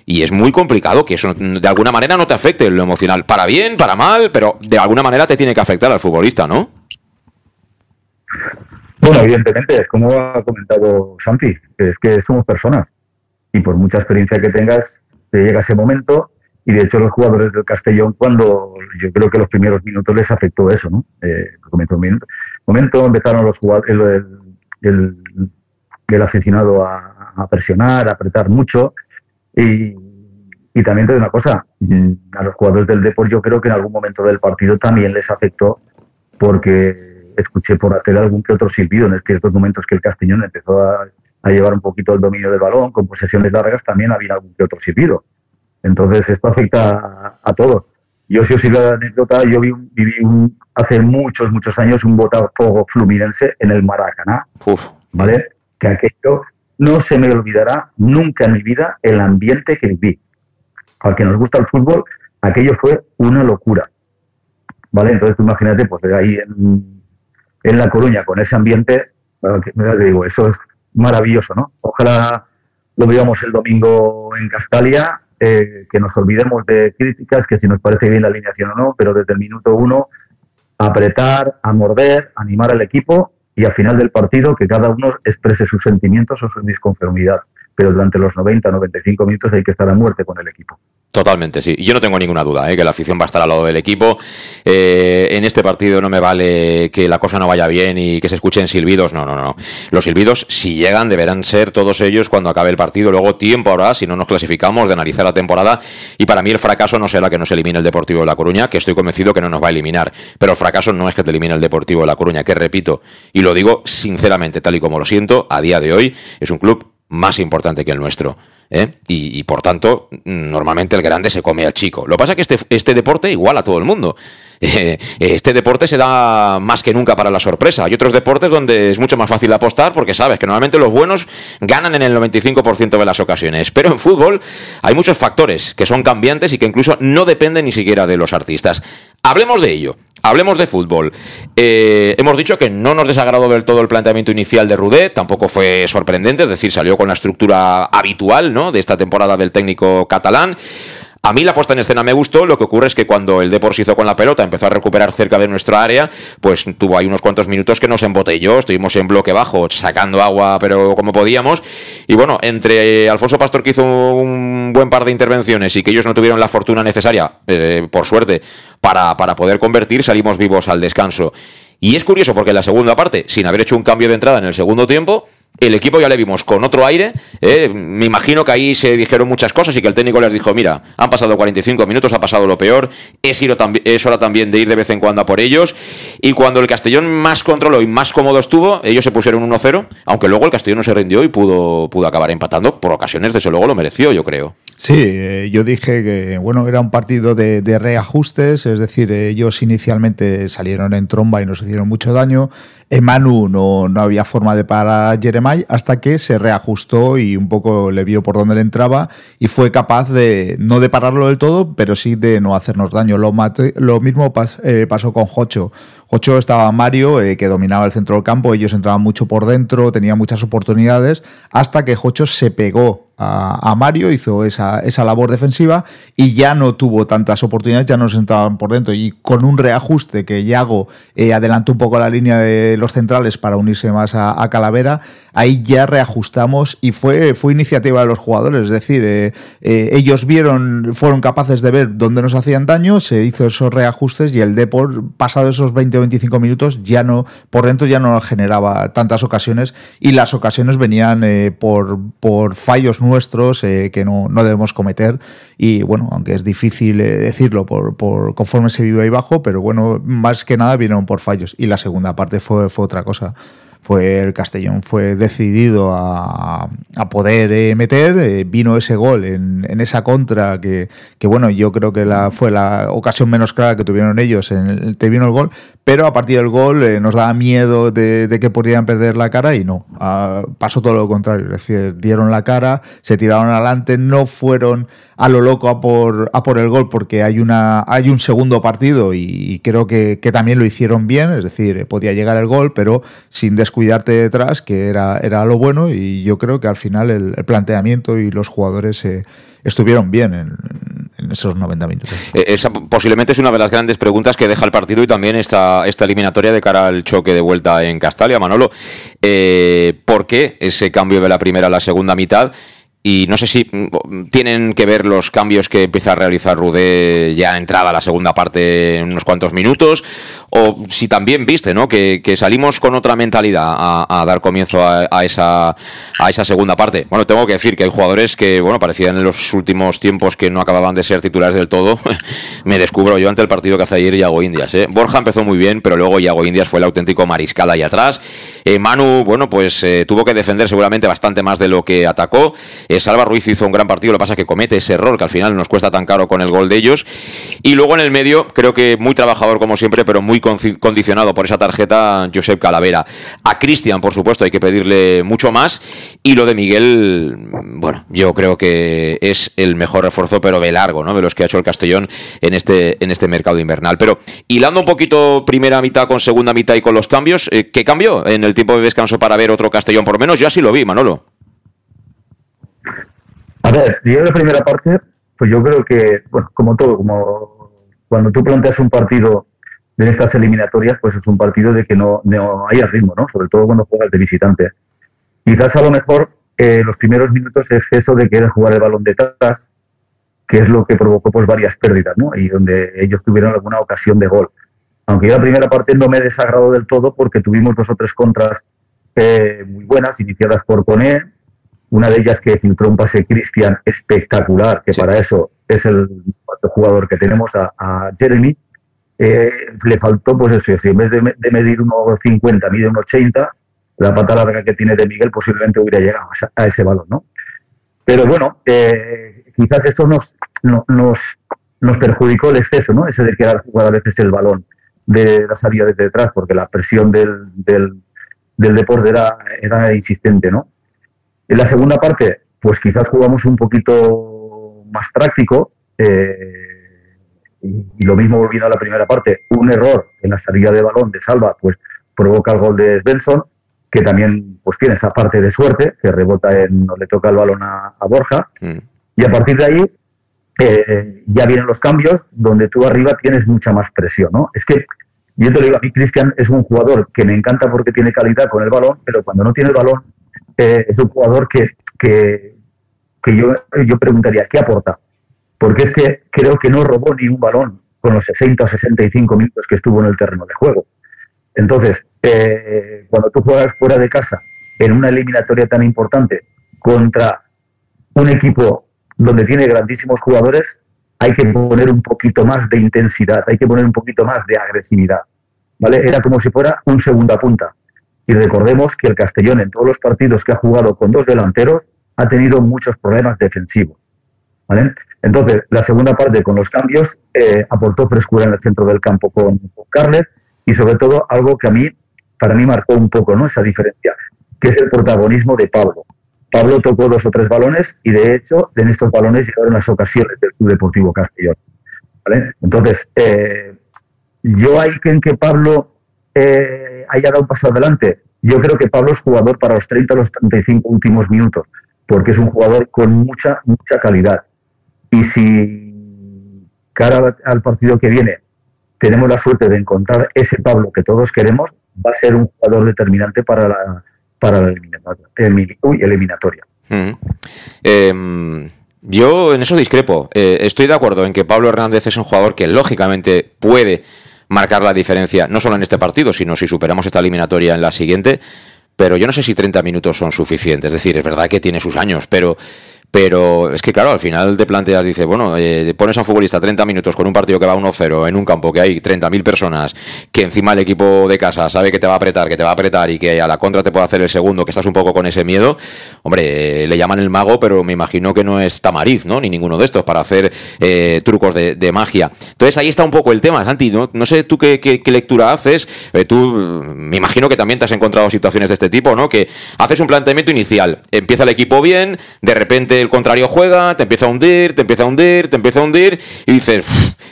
Y es muy complicado que eso de alguna manera no te afecte lo emocional. Para bien, para mal, pero de alguna manera te tiene que afectar al futbolista, ¿no? Bueno, evidentemente, es como ha comentado Santi, es que somos personas. Y por mucha experiencia que tengas, te llega ese momento. Y de hecho los jugadores del Castellón cuando yo creo que los primeros minutos les afectó eso, ¿no? Eh, momento, momento empezaron los jugadores, el, el, aficionado a, presionar, a apretar mucho. Y, y también te digo una cosa, mm, a los jugadores del deporte yo creo que en algún momento del partido también les afectó porque escuché por hacer algún que otro silbido en ciertos momentos que el Castellón empezó a, llevar un poquito el dominio del balón, con posesiones largas también había algún que otro silbido. Entonces esto afecta a, todos. Yo si os sigo la anécdota, yo vi viví un, hace muchos, muchos años un Botafogo Fluminense en el Maracaná, ¿vale? Que aquello no se me olvidará nunca en mi vida el ambiente que viví al que nos gusta el fútbol, aquello fue una locura. ¿Vale? Entonces imagínate, pues ahí en, La Coruña, con ese ambiente, digo, eso es maravilloso, ¿no? Ojalá lo veamos el domingo en Castalia, eh, que nos olvidemos de críticas, que si nos parece bien la alineación o no, pero desde el minuto uno, apretar, a morder, animar al equipo y al final del partido que cada uno exprese sus sentimientos o su disconformidad pero durante los 90, 95 minutos hay que estar a muerte con el equipo. Totalmente, sí. Yo no tengo ninguna duda ¿eh? que la afición va a estar al lado del equipo. Eh, en este partido no me vale que la cosa no vaya bien y que se escuchen silbidos. No, no, no. Los silbidos, si llegan, deberán ser todos ellos cuando acabe el partido. Luego tiempo habrá, si no nos clasificamos, de analizar la temporada. Y para mí el fracaso no será que nos elimine el Deportivo de La Coruña, que estoy convencido que no nos va a eliminar. Pero el fracaso no es que te elimine el Deportivo de La Coruña, que repito, y lo digo sinceramente, tal y como lo siento, a día de hoy es un club más importante que el nuestro. ¿eh? Y, por tanto, normalmente el grande se come al chico. Lo que pasa es que este, este deporte igual a todo el mundo. Eh, este deporte se da más que nunca para la sorpresa. Hay otros deportes donde es mucho más fácil apostar porque sabes que normalmente los buenos ganan en el 95% de las ocasiones. Pero en fútbol hay muchos factores que son cambiantes y que incluso no dependen ni siquiera de los artistas. Hablemos de ello. Hablemos de fútbol. Eh, hemos dicho que no nos desagradó del todo el planteamiento inicial de Rudé, tampoco fue sorprendente, es decir, salió con la estructura habitual ¿no? de esta temporada del técnico catalán. A mí la puesta en escena me gustó, lo que ocurre es que cuando el Depor se hizo con la pelota, empezó a recuperar cerca de nuestra área, pues tuvo ahí unos cuantos minutos que nos embotelló, estuvimos en bloque bajo, sacando agua, pero como podíamos, y bueno, entre Alfonso Pastor que hizo un buen par de intervenciones y que ellos no tuvieron la fortuna necesaria, eh, por suerte, para, para poder convertir, salimos vivos al descanso. Y es curioso porque en la segunda parte, sin haber hecho un cambio de entrada en el segundo tiempo, el equipo ya le vimos con otro aire. ¿eh? me imagino que ahí se dijeron muchas cosas y que el técnico les dijo: Mira, han pasado 45 minutos, ha pasado lo peor. Es, es hora también de ir de vez en cuando a por ellos. Y cuando el Castellón más controló y más cómodo estuvo, ellos se pusieron 1-0. Aunque luego el Castellón no se rindió y pudo, pudo acabar empatando. Por ocasiones, desde luego, lo mereció, yo creo. Sí, eh, yo dije que bueno era un partido de, reajustes, es decir, ellos inicialmente salieron en tromba y nos hicieron mucho daño. En Manu no, no había forma de parar a Jeremiah hasta que se reajustó y un poco le vio por dónde le entraba y fue capaz de, no de pararlo del todo, pero sí de no hacernos daño. Lo, lo mismo eh, pasó con Jocho. Ocho estaba Mario, eh, que dominaba el centro del campo, ellos entraban mucho por dentro, tenían muchas oportunidades, hasta que Jocho se pegó a, Mario, hizo esa, esa, labor defensiva y ya no tuvo tantas oportunidades, ya no se entraban por dentro. Y con un reajuste que Yago eh, adelantó un poco la línea de los centrales para unirse más a, Calavera, ahí ya reajustamos y fue, fue iniciativa de los jugadores. Es decir, eh, ellos vieron, fueron capaces de ver dónde nos hacían daño, se hizo esos reajustes y el Depor, pasado esos 20 25 minutos ya no, por dentro ya no generaba tantas ocasiones y las ocasiones venían eh, por, por, fallos nuestros eh, que no, no, debemos cometer y bueno, aunque es difícil eh, decirlo por, por, conforme se vive ahí bajo, pero bueno, más que nada vinieron por fallos y la segunda parte fue, fue otra cosa fue el Castellón fue decidido a, poder eh, meter, eh, vino ese gol en, esa contra que, bueno, yo creo que fue la ocasión menos clara que tuvieron ellos, en el, te vino el gol, pero a partir del gol eh, nos daba miedo de, que podían perder la cara y no, ah, pasó todo lo contrario, es decir, dieron la cara, se tiraron adelante, no fueron a lo loco a por, el gol porque hay, un segundo partido y, creo que, también lo hicieron bien, es decir, podía llegar el gol, pero sin descuidarte detrás, que era, era lo bueno y yo creo que al final el, planteamiento y los jugadores estuvieron bien en, esos 90 minutos. Eh, esa posiblemente es una de las grandes preguntas que deja el partido y también esta, esta eliminatoria de cara al choque de vuelta en Castalia, Manolo. Eh, ¿Por qué ese cambio de la primera a la segunda mitad? Y no sé si mm, tienen que ver los cambios que empieza a realizar Rudé ya entrada la segunda parte en unos cuantos minutos, o si también viste, ¿no? Que, salimos con otra mentalidad a, dar comienzo a, esa, a esa segunda parte. Bueno, tengo que decir que hay jugadores que, bueno, parecían en los últimos tiempos que no acababan de ser titulares del todo. Me descubro yo ante el partido que hace ayer Iago Indias. ¿eh? Borja empezó muy bien, pero luego Iago Indias fue el auténtico mariscal ahí atrás. Eh, Manu, bueno, pues eh, tuvo que defender seguramente bastante más de lo que atacó. Salva Ruiz hizo un gran partido, lo que pasa es que comete ese error que al final nos cuesta tan caro con el gol de ellos. Y luego en el medio, creo que muy trabajador como siempre, pero muy condicionado por esa tarjeta Josep Calavera. A Cristian, por supuesto, hay que pedirle mucho más. Y lo de Miguel, bueno, yo creo que es el mejor refuerzo, pero de largo, ¿no? De los que ha hecho el Castellón en este, en este mercado invernal. Pero hilando un poquito primera mitad con segunda mitad y con los cambios, eh, ¿qué cambió en el tiempo de descanso para ver otro Castellón? Por lo menos yo así lo vi, Manolo. A ver, yo la primera parte, pues yo creo que, bueno, como todo, como cuando tú planteas un partido en estas eliminatorias, pues es un partido de que no, no haya ritmo, ¿no? Sobre todo cuando juegas de visitante. Quizás a lo mejor eh, los primeros minutos es eso de querer jugar el balón detrás, que es lo que provocó pues varias pérdidas, ¿no? Y donde ellos tuvieron alguna ocasión de gol. Aunque yo la primera parte no me desagradó del todo porque tuvimos dos o tres contras eh, muy buenas, iniciadas por Coné, una de ellas que filtró un pase Cristian espectacular, que para eso es el jugador que tenemos a Jeremy, eh, le faltó, pues eso, si en vez de, medir 1,50 mide 1,80, la pata larga que tiene de Miguel posiblemente hubiera llegado a, ese balón, ¿no? Pero bueno, eh, quizás eso nos, nos, nos perjudicó el exceso, ¿no? Ese de querer jugar a veces el balón de la salida desde detrás, porque la presión del, del, deporte era, era insistente, ¿no? En la segunda parte, pues quizás jugamos un poquito más práctico, eh, y, lo mismo volviendo a la primera parte, un error en la salida de balón de Salva, pues provoca el gol de Svensson, que también pues tiene esa parte de suerte, que rebota en, no le toca el balón a, Borja, mm. y a partir de ahí eh, ya vienen los cambios, donde tú arriba tienes mucha más presión, ¿no? Es que yo te lo digo, a mí Cristian es un jugador que me encanta porque tiene calidad con el balón, pero cuando no tiene el balón eh, es un jugador que, que, que yo, yo preguntaría, ¿qué aporta? Porque es que creo que no robó ni un balón con los 60 o 65 minutos que estuvo en el terreno de juego. Entonces, eh, cuando tú juegas fuera de casa en una eliminatoria tan importante contra un equipo donde tiene grandísimos jugadores, hay que poner un poquito más de intensidad, hay que poner un poquito más de agresividad. ¿vale? Era como si fuera un segunda punta. Y recordemos que el Castellón en todos los partidos que ha jugado con dos delanteros ha tenido muchos problemas defensivos. ¿vale? Entonces, la segunda parte con los cambios eh, aportó frescura en el centro del campo con, Carles y sobre todo algo que a mí, para mí marcó un poco ¿no? esa diferencia, que es el protagonismo de Pablo. Pablo tocó dos o tres balones y de hecho en estos balones llegaron las ocasiones del Club Deportivo Castellón. Entonces, eh, yo hay que en que Pablo eh, haya dado un paso adelante. Yo creo que Pablo es jugador para los 30 o los 35 últimos minutos, porque es un jugador con mucha, mucha calidad y si cara al partido que viene tenemos la suerte de encontrar ese Pablo que todos queremos, va a ser un jugador determinante para la, para la eliminatoria. Mm. Em, yo en eso discrepo. Eh, estoy de acuerdo en que Pablo Hernández es un jugador que lógicamente puede marcar la diferencia, no solo en este partido, sino si superamos esta eliminatoria en la siguiente. Pero yo no sé si 30 minutos son suficientes. Es decir, es verdad que tiene sus años, pero pero es que, claro, al final te planteas, dice, bueno, eh, pones a un futbolista 30 minutos con un partido que va 1-0 en un campo que hay 30.000 personas, que encima el equipo de casa sabe que te va a apretar, que te va a apretar y que a la contra te puede hacer el segundo, que estás un poco con ese miedo. Hombre, eh, le llaman el mago, pero me imagino que no es Tamariz, ¿no? Ni ninguno de estos para hacer eh, trucos de, magia. Entonces ahí está un poco el tema, Santi. No, sé tú qué, qué, lectura haces. tú, me imagino que también te has encontrado situaciones de este tipo, ¿no? Que haces un planteamiento inicial, empieza el equipo bien, de repente el contrario juega, te empieza a hundir, te empieza a hundir, te empieza a hundir y dices,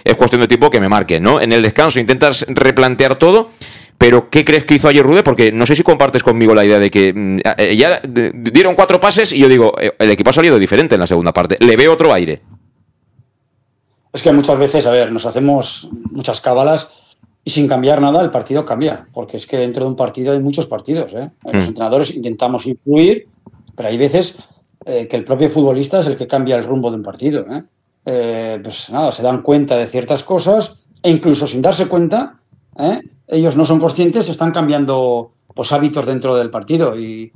es cuestión de tiempo que me marque, ¿no? En el descanso intentas replantear todo. Pero, ¿qué crees que hizo ayer Rude? Porque no sé si compartes conmigo la idea de que mm, eh, ya dieron cuatro pases y yo digo, eh, el equipo ha salido diferente en la segunda parte. Le veo otro aire. Es que muchas veces, a ver, nos hacemos muchas cábalas y sin cambiar nada el partido cambia, porque es que dentro de un partido hay muchos partidos. ¿eh? Los Mm. entrenadores intentamos influir, pero hay veces eh, que el propio futbolista es el que cambia el rumbo de un partido. ¿eh? Eh, pues nada, se dan cuenta de ciertas cosas e incluso sin darse cuenta, ¿eh? ellos no son conscientes, están cambiando pues, hábitos dentro del partido y,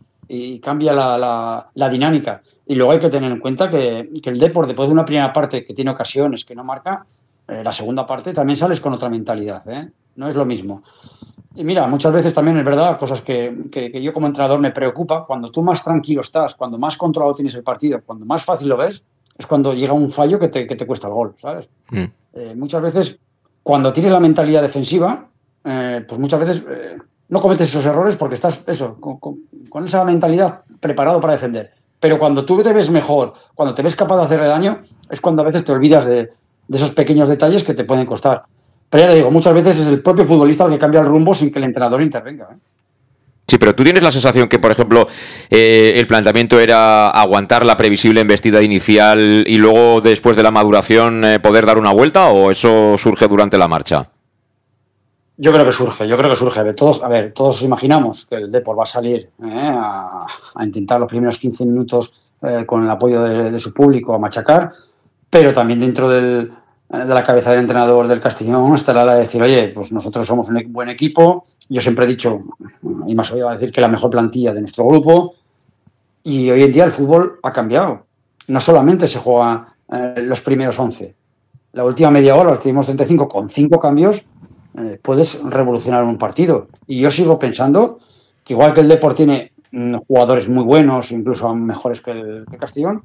cambia la, dinámica. Y luego hay que tener en cuenta que, que el Depor, después de una primera parte que tiene ocasiones que no marca, la segunda parte también sales con otra mentalidad. No es lo mismo. Y mira, muchas veces también es verdad, cosas que, que- que yo como entrenador me preocupa, cuando tú más tranquilo estás, cuando más controlado tienes el partido, cuando más fácil lo ves, es cuando llega un fallo que te, que te cuesta el gol, ¿sabes? Mm. Eh, muchas veces, cuando tienes la mentalidad defensiva, eh, pues muchas veces eh, no cometes esos errores porque estás, eso, con, con- con esa mentalidad preparado para defender. Pero cuando tú te ves mejor, cuando te ves capaz de hacerle daño, es cuando a veces te olvidas de, de esos pequeños detalles que te pueden costar. Pero ya te digo, muchas veces es el propio futbolista el que cambia el rumbo sin que el entrenador intervenga. ¿eh? Sí, pero tú tienes la sensación que, por ejemplo, eh, el planteamiento era aguantar la previsible embestida inicial y luego, después de la maduración, eh, poder dar una vuelta o eso surge durante la marcha? Yo creo que surge, yo creo que surge. Todos, a ver, todos imaginamos que el Depor va a salir ¿eh? a, a intentar los primeros 15 minutos con el apoyo de, de su público a machacar, pero también dentro del, de la cabeza del entrenador del Castellón estará la de decir, oye, pues nosotros somos un e- buen equipo. Yo siempre he dicho, y más oído decir que la mejor plantilla de nuestro grupo, y hoy en día el fútbol ha cambiado. No solamente se juega eh, los primeros 11. La última media hora, los últimos 35, con cinco cambios, eh, puedes revolucionar un partido. Y yo sigo pensando que igual que el Deport tiene mm, jugadores muy buenos, incluso mejores que el, Castellón,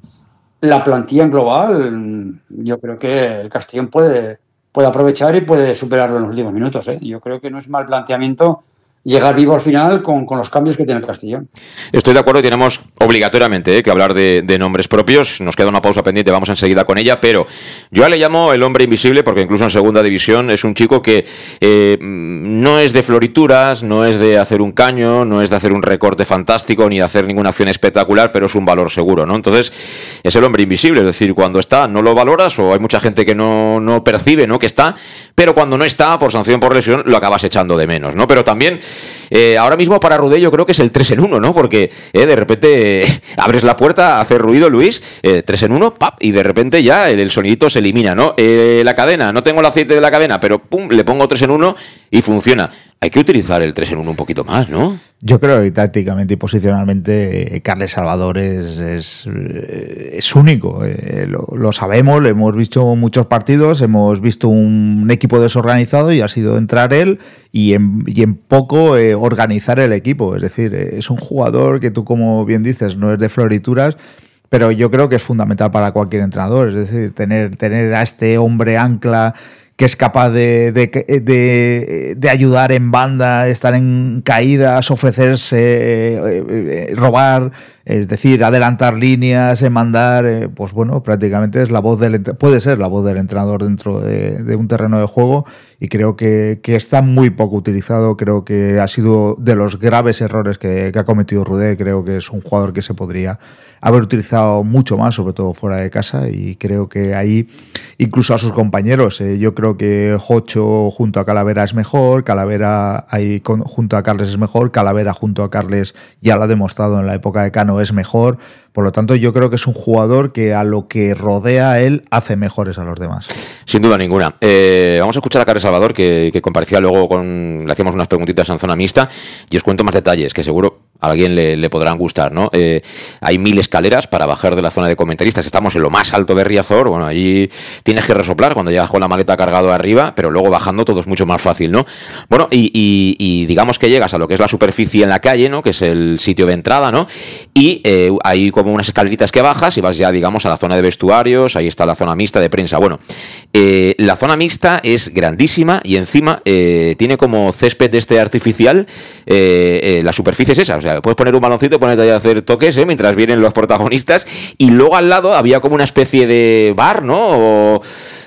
la plantilla en global, yo creo que el Castellón puede, puede aprovechar y puede superarlo en los últimos minutos. ¿eh? Yo creo que no es mal planteamiento llegar vivo al final con, con los cambios que tiene el Castellón. Estoy de acuerdo tenemos obligatoriamente eh, que hablar de, nombres propios. Nos queda una pausa pendiente, vamos enseguida con ella, pero yo le llamo el hombre invisible porque incluso en segunda división es un chico que eh, no es de florituras, no es de hacer un caño, no es de hacer un recorte fantástico ni de hacer ninguna acción espectacular, pero es un valor seguro, ¿no? Entonces es el hombre invisible, es decir, cuando está no lo valoras o hay mucha gente que no, no percibe, ¿no? Que está, pero cuando no está por sanción por lesión lo acabas echando de menos, ¿no? Pero también eh, ahora mismo para Rudé yo creo que es el 3 en 1, ¿no? Porque eh, de repente eh, abres la puerta, hace ruido Luis, eh, 3 en 1, ¡pap! Y de repente ya el, el sonidito se elimina, ¿no? Eh, la cadena, no tengo el aceite de la cadena, pero pum, le pongo 3 en 1 y funciona. Hay que utilizar el 3 en 1 un poquito más, ¿no? Yo creo que tácticamente y posicionalmente eh, Carles Salvador es, es, eh, único. eh, lo, sabemos, lo hemos visto muchos partidos, hemos visto un equipo desorganizado y ha sido entrar él y en, poco organizar el equipo. Es decir, es un jugador que tú, como bien dices, no es de florituras. Pero yo creo que es fundamental para cualquier entrenador, es decir, tener, tener a este hombre ancla que es capaz de, de, de, ayudar en banda, estar en caídas, ofrecerse, eh, eh, robar, es decir, adelantar líneas, eh, mandar, pues bueno, prácticamente es la voz del puede ser la voz del entrenador dentro de, de un terreno de juego y creo que, que está muy poco utilizado, creo que ha sido de los graves errores que, que ha cometido Rudé, creo que es un jugador que se podría haber utilizado mucho más, sobre todo fuera de casa, y creo que ahí, incluso a sus compañeros, eh, yo creo que Jocho junto a Calavera es mejor, Calavera ahí junto a Carles es mejor, Calavera junto a Carles ya lo ha demostrado en la época de Cano es mejor, por lo tanto yo creo que es un jugador que a lo que rodea él hace mejores a los demás. Sin duda ninguna. Eh, vamos a escuchar a Carlos Salvador, que, que comparecía luego con. Le hacíamos unas preguntitas en zona mixta y os cuento más detalles que seguro a alguien le, podrán gustar, ¿no? Eh, hay mil escaleras para bajar de la zona de comentaristas. Estamos en lo más alto de Riazor. Bueno, allí tienes que resoplar cuando llegas con la maleta cargado arriba, pero luego bajando todo es mucho más fácil, ¿no? Bueno, y, digamos que llegas a lo que es la superficie en la calle, ¿no? Que es el sitio de entrada, ¿no? Y eh, hay como unas escaleritas que bajas y vas ya, digamos, a la zona de vestuarios. Ahí está la zona mixta de prensa. Bueno, eh, la zona mixta es grandísima y encima eh, tiene como césped este artificial. la superficie es esa, o sea, puedes poner un baloncito, ponerte ahí a hacer toques eh, mientras vienen los protagonistas. Y luego al lado había como una especie de bar, ¿no? O,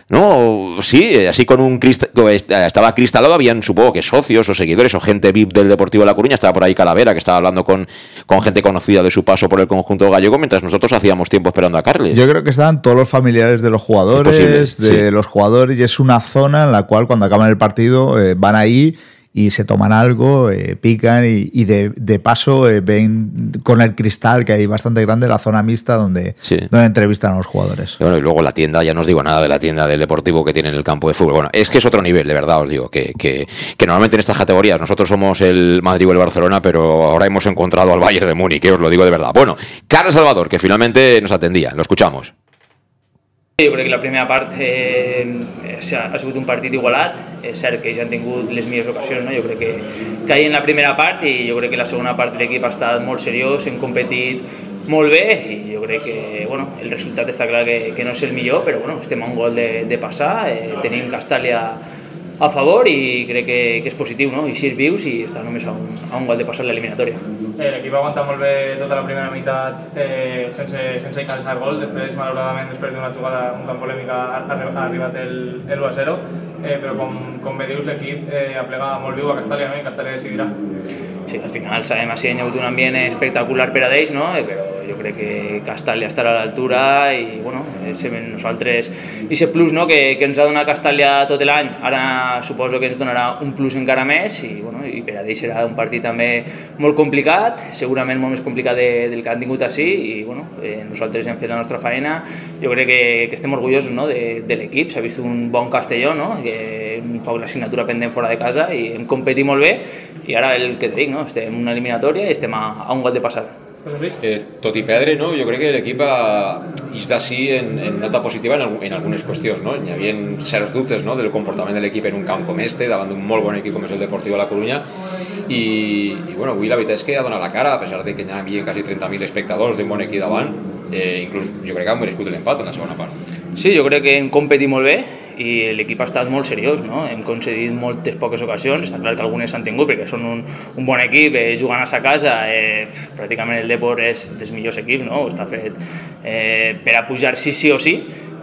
¿no? Sí, así con un crist estaba cristalado, habían supongo que socios o seguidores o gente VIP del Deportivo de La Coruña, estaba por ahí Calavera, que estaba hablando con, con gente conocida de su paso por el conjunto gallego, mientras nosotros hacíamos tiempo esperando a Carles. Yo creo que estaban todos los familiares de los jugadores, de los jugadores, y es una zona en la cual cuando acaban el partido eh, van ahí y se toman algo, eh, pican y, de, paso eh, ven con el cristal que hay bastante grande la zona mixta donde, donde entrevistan a los jugadores. Bueno, y luego la tienda, ya no os digo nada de la tienda del Deportivo que tiene en el campo de fútbol. Bueno, es que es otro nivel, de verdad os digo, que, que, que normalmente en estas categorías nosotros somos el Madrid o el Barcelona, pero ahora hemos encontrado al Bayern de Múnich, que os lo digo de verdad. Bueno, Carlos Salvador, que finalmente nos atendía, lo escuchamos. Crec que la primera part eh, ha sigut un partit igualat, és cert que ells han tingut les millors ocasions, no? jo crec que, que en la primera part i jo crec que la segona part l'equip ha estat molt seriós, hem competit molt bé i jo crec que bueno, el resultat està clar que, que no és el millor, però bueno, estem a un gol de, de passar, eh, tenim Castàlia a favor i crec que, que és positiu, no? I sis vius i està només a un, a un gol de passar l'eliminatòria. Eh, L'equip va aguantar molt bé tota la primera meitat eh, sense, sense calçar gol, després, malauradament, després d'una jugada un tant polèmica ha, ha arribat el, el 1-0, eh, però com, com bé dius, l'equip eh, aplega molt viu a Castàlia no? i Castàlia decidirà. Sí, al final sabem que hi ha hagut un ambient espectacular per a ells, no? Eh, però jo crec que Castàlia estarà a l'altura i bueno, nosaltres i aquest plus no, que, que ens ha donat Castàlia tot l'any, ara suposo que ens donarà un plus encara més i, bueno, i per a ells serà un partit també molt complicat, segurament molt més complicat de, del que han tingut així i bueno, eh, nosaltres hem fet la nostra feina, jo crec que, que estem orgullosos no, de, de l'equip, s'ha vist un bon Castelló, no, que un poc la signatura pendent fora de casa i hem competit molt bé i ara el que et dic, no, estem en una eliminatòria i estem a, a un gol de passar. Eh, tot i perdre, no? jo crec que l'equip és d'ací en, en nota positiva en, en algunes qüestions. No? Hi havia certs dubtes no? del comportament de l'equip en un camp com este, davant d'un molt bon equip com és el Deportiu de la Corunya, i, i bueno, avui la veritat és que ha donat la cara, a pesar de que hi havia quasi 30.000 espectadors d'un bon equip davant, eh, inclús jo crec que han merescut l'empat en la segona part. Sí, jo crec que hem competit molt bé, i l'equip ha estat molt seriós, no? hem concedit moltes poques ocasions, està clar que algunes s'han tingut perquè són un, un bon equip, eh, jugant a sa casa, eh, pràcticament el Depor és dels millors equips, no? està fet eh, per a pujar sí sí o sí,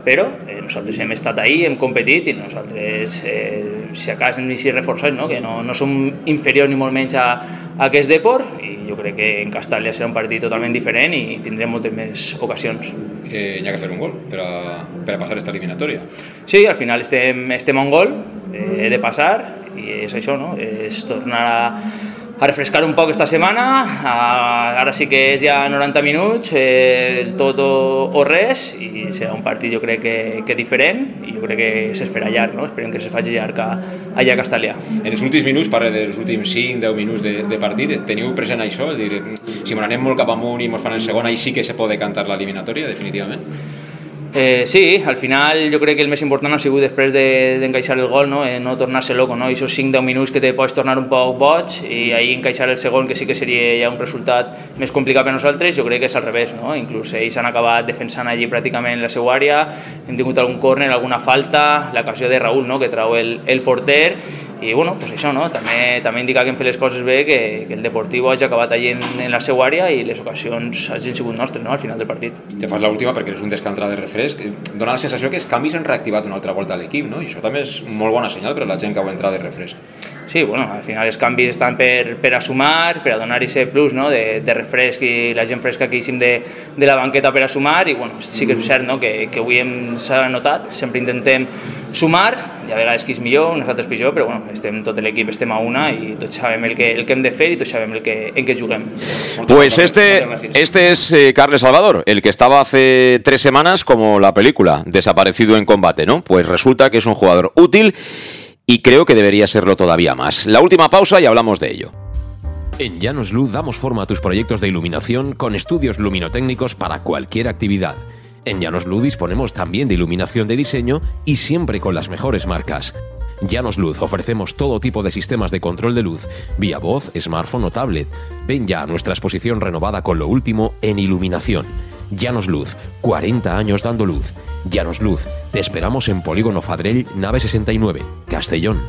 però eh, nosaltres hem estat ahí, hem competit i nosaltres, eh, si a casa hem vist reforçats, no? que no, no som inferiors ni molt menys a, a aquest Depor i jo crec que en Castàlia serà un partit totalment diferent i tindrem moltes més ocasions. Eh, hi ha que fer un gol per a, per a passar aquesta eliminatòria. Sí, al final estem, estem a un gol eh, de passar i és això, no? és tornar a, a refrescar un poc esta setmana, ara sí que és ja 90 minuts, eh, tot o, o res, i serà un partit jo crec que, que diferent, i jo crec que s'espera llarg, no? esperem que se faci llarg a, allà a Castàlia. En els últims minuts, parle dels últims 5-10 minuts de, de partit, teniu present això? És dir, si anem molt cap amunt i ens fan el segon, ahí sí que se pot cantar la eliminatòria, definitivament? Eh, sí, al final jo crec que el més important ha sigut després d'encaixar de, el gol, no, eh, no tornar-se loco, no? Aquests 5-10 minuts que te pots tornar un poc boig i ahir encaixar el segon, que sí que seria ja un resultat més complicat per nosaltres, jo crec que és al revés, no? Inclús ells han acabat defensant allí pràcticament la seva àrea, hem tingut algun córner, alguna falta, l'ocasió de Raúl, no? que trau el, el porter i bueno, pues això, no? també, també indica que hem fet les coses bé, que, que el Deportiu hagi acabat allí en, en la seva àrea i les ocasions hagin sigut nostres no? al final del partit. Te fas l'última perquè és un descantre de refresc. Dóna la sensació que els canvis han reactivat una altra volta a l'equip, no? i això també és molt bona senyal per a la gent que ha entrat de refresc. Sí, bueno, al final els canvis estan per, per a sumar, per a donar aquest plus no? de, de refresc i la gent fresca que hi de, de la banqueta per a sumar i bueno, sí que és cert no? que, que avui s'ha notat, sempre intentem sumar, hi ha vegades qui és millor, nosaltres pitjor, però bueno, estem tot l'equip estem a una i tots sabem el que, el que hem de fer i tots sabem el que, en què juguem. Pues este, este es eh, Carles Salvador, el que estaba hace tres semanas como la película, desaparecido en combate, ¿no? Pues resulta que es un jugador útil y creo que debería serlo todavía más. La última pausa y hablamos de ello. En Llanos Luz damos forma a tus proyectos de iluminación con estudios luminotécnicos para cualquier actividad. En Llanos Luz disponemos también de iluminación de diseño y siempre con las mejores marcas. Llanos Luz ofrecemos todo tipo de sistemas de control de luz, vía voz, smartphone o tablet. Ven ya a nuestra exposición renovada con lo último en iluminación. Llanos Luz, 40 años dando luz. Llanos Luz, te esperamos en Polígono Fadrell, nave 69, Castellón.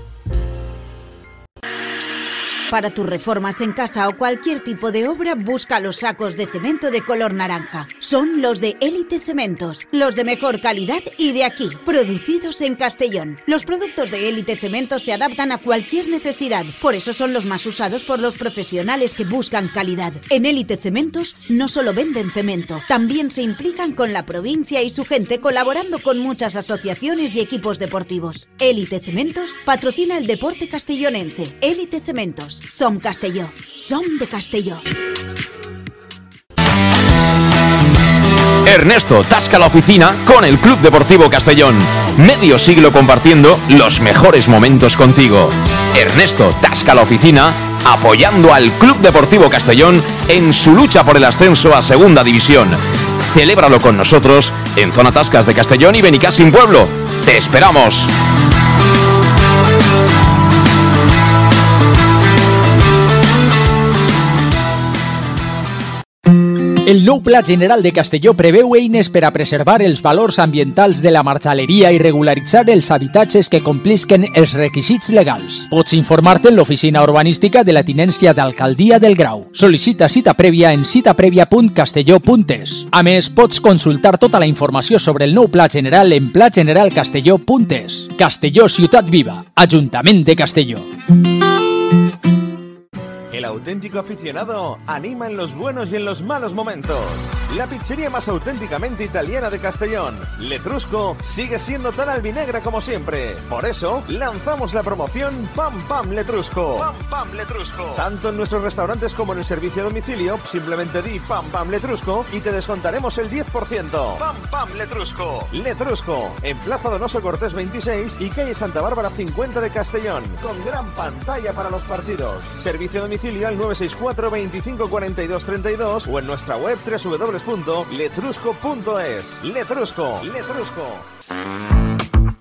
Para tus reformas en casa o cualquier tipo de obra, busca los sacos de cemento de color naranja. Son los de Élite Cementos, los de mejor calidad y de aquí, producidos en Castellón. Los productos de Élite Cementos se adaptan a cualquier necesidad, por eso son los más usados por los profesionales que buscan calidad. En Élite Cementos no solo venden cemento, también se implican con la provincia y su gente colaborando con muchas asociaciones y equipos deportivos. Élite Cementos patrocina el deporte castellonense. Élite Cementos. Som Castelló. De Castelló. Ernesto tasca la oficina con el Club Deportivo Castellón. Medio siglo compartiendo los mejores momentos contigo. Ernesto tasca la oficina apoyando al Club Deportivo Castellón en su lucha por el ascenso a Segunda División. Celébralo con nosotros en Zona Tascas de Castellón y Benicassim Pueblo. ¡Te esperamos! El nou Pla General de Castelló preveu eines per a preservar els valors ambientals de la marxaleria i regularitzar els habitatges que complisquen els requisits legals. Pots informar-te en l'oficina urbanística de la tinència d'Alcaldia del Grau. Sol·licita cita prèvia en citaprèvia.castelló.es. A més, pots consultar tota la informació sobre el nou Pla General en plageneralcastelló.es. Castelló Ciutat Viva, Ajuntament de Castelló. Auténtico aficionado anima en los buenos y en los malos momentos. La pizzería más auténticamente italiana de Castellón, Letrusco, sigue siendo tan albinegra como siempre. Por eso, lanzamos la promoción Pam Pam Letrusco. Pam Pam Letrusco. Tanto en nuestros restaurantes como en el servicio a domicilio, simplemente di Pam Pam Letrusco y te descontaremos el 10%. Pam Pam Letrusco. Letrusco, en Plaza Donoso Cortés 26 y calle Santa Bárbara 50 de Castellón, con gran pantalla para los partidos. Servicio a domicilio al 964 25 42 32 o en nuestra web www.letrusco.es. Letrusco, Letrusco.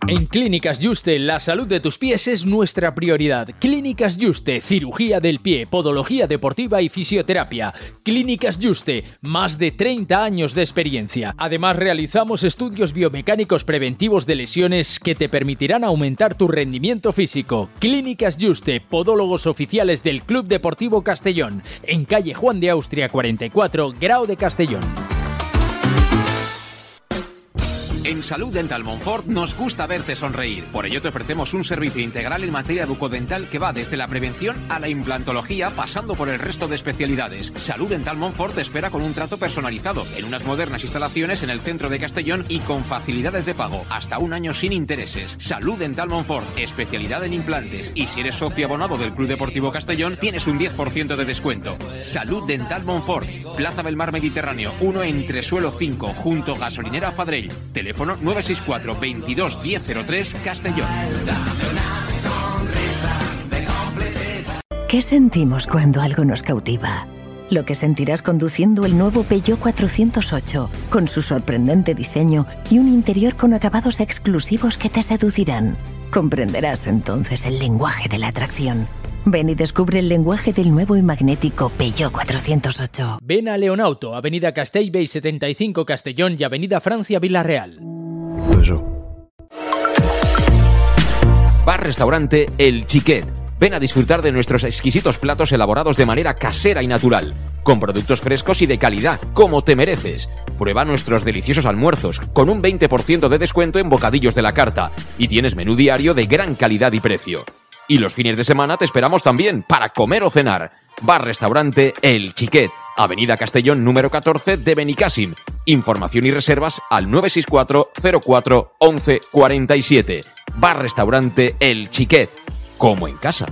En Clínicas Juste, la salud de tus pies es nuestra prioridad. Clínicas Juste, cirugía del pie, podología deportiva y fisioterapia. Clínicas Juste, más de 30 años de experiencia. Además, realizamos estudios biomecánicos preventivos de lesiones que te permitirán aumentar tu rendimiento físico. Clínicas Juste, podólogos oficiales del Club Deportivo Castellón, en calle Juan de Austria 44, Grau de Castellón. En Salud Dental Monfort nos gusta verte sonreír. Por ello te ofrecemos un servicio integral en materia bucodental que va desde la prevención a la implantología, pasando por el resto de especialidades. Salud Dental Monfort espera con un trato personalizado, en unas modernas instalaciones en el centro de Castellón y con facilidades de pago, hasta un año sin intereses. Salud Dental Monfort, especialidad en implantes. Y si eres socio abonado del Club Deportivo Castellón, tienes un 10% de descuento. Salud Dental Monfort, Plaza del Mar Mediterráneo, 1 entre suelo 5, junto gasolinera Fadrell. Teléfono 964 22 1003 Castellón. ¿Qué sentimos cuando algo nos cautiva? Lo que sentirás conduciendo el nuevo Peugeot 408, con su sorprendente diseño y un interior con acabados exclusivos que te seducirán. Comprenderás entonces el lenguaje de la atracción. Ven y descubre el lenguaje del nuevo y magnético Peugeot 408. Ven a Leonauto, Avenida Castellbey 75 Castellón y Avenida Francia Villarreal. Bar Restaurante El Chiquet. Ven a disfrutar de nuestros exquisitos platos elaborados de manera casera y natural, con productos frescos y de calidad, como te mereces. Prueba nuestros deliciosos almuerzos, con un 20% de descuento en bocadillos de la carta, y tienes menú diario de gran calidad y precio. Y los fines de semana te esperamos también para comer o cenar. Bar Restaurante El Chiquet, Avenida Castellón número 14 de Benicassim. Información y reservas al 964 04 11 47. Bar Restaurante El Chiquet, como en casa.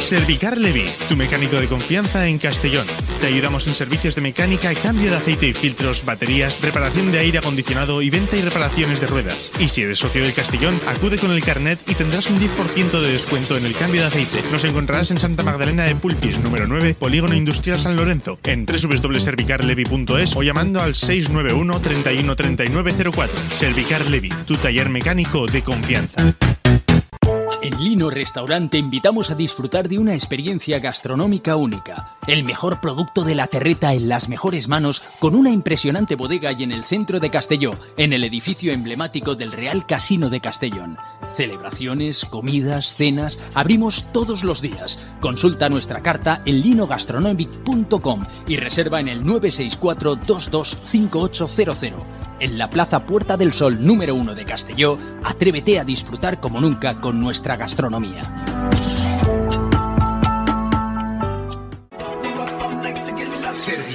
Servicar Levi, tu mecánico de confianza en Castellón. Te ayudamos en servicios de mecánica, cambio de aceite y filtros, baterías, reparación de aire acondicionado y venta y reparaciones de ruedas. Y si eres socio del Castellón, acude con el carnet y tendrás un 10% de descuento en el cambio de aceite. Nos encontrarás en Santa Magdalena de Pulpis, número 9, Polígono Industrial San Lorenzo, en www.servicarlevi.es o llamando al 691 31 39 04. Servicar Levi, tu taller mecánico de confianza. En Lino Restaurante te invitamos a disfrutar de una experiencia gastronómica única. El mejor producto de la terreta en las mejores manos, con una impresionante bodega y en el centro de Castelló, en el edificio emblemático del Real Casino de Castellón. Celebraciones, comidas, cenas, abrimos todos los días. Consulta nuestra carta en linogastronomic.com y reserva en el 964 225800. En la Plaza Puerta del Sol número 1 de Castelló, atrévete a disfrutar como nunca con nuestra gastronomía.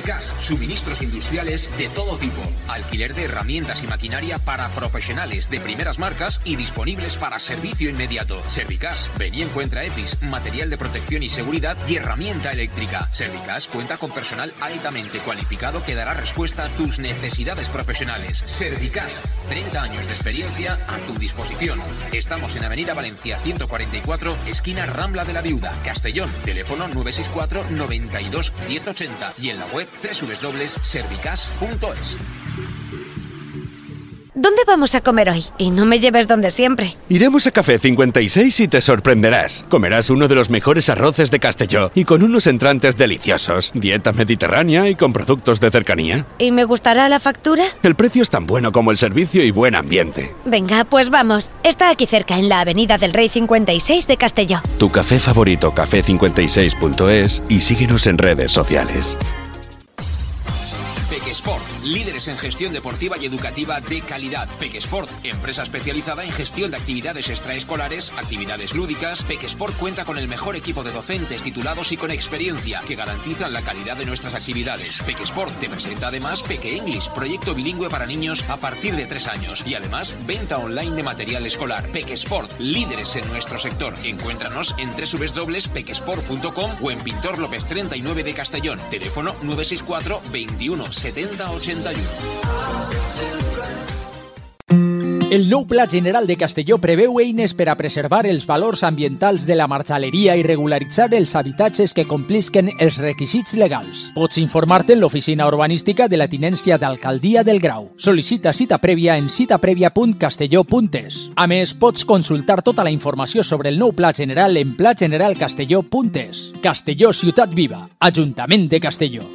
Servicas, suministros industriales de todo tipo, alquiler de herramientas y maquinaria para profesionales de primeras marcas y disponibles para servicio inmediato. Servicas, ven y encuentra EPIs, material de protección y seguridad y herramienta eléctrica. Servicas cuenta con personal altamente cualificado que dará respuesta a tus necesidades profesionales. Servicas, 30 años de experiencia a tu disposición. Estamos en Avenida Valencia 144, esquina Rambla de la Viuda, Castellón. Teléfono 964 92 1080 y en la web www.servicas.es. ¿Dónde vamos a comer hoy? Y no me lleves donde siempre. Iremos a Café 56 y te sorprenderás. Comerás uno de los mejores arroces de Castelló y con unos entrantes deliciosos, dieta mediterránea y con productos de cercanía. ¿Y me gustará la factura? El precio es tan bueno como el servicio y buen ambiente. Venga, pues vamos. Está aquí cerca, en la Avenida del Rey 56 de Castelló. Tu café favorito, café56.es y síguenos en redes sociales. Pequesport, líderes en gestión deportiva y educativa de calidad. Pequesport, empresa especializada en gestión de actividades extraescolares, actividades lúdicas. Pequesport cuenta con el mejor equipo de docentes titulados y con experiencia que garantizan la calidad de nuestras actividades. Pequesport te presenta además Peque English, proyecto bilingüe para niños a partir de 3 años y además venta online de material escolar. Pequesport, líderes en nuestro sector. Encuéntranos en www.pequesport.com o en Pintor López 39 de Castellón. Teléfono 964 21 70 81. El nou Pla General de Castelló preveu eines per a preservar els valors ambientals de la marxaleria i regularitzar els habitatges que complisquen els requisits legals. Pots informar-te en l'oficina urbanística de la tinència d'Alcaldia del Grau. Sol·licita cita prèvia en citaprèvia.castelló.es. A més, pots consultar tota la informació sobre el nou Pla General en plageneralcastelló.es. Castelló Ciutat Viva, Ajuntament de Castelló.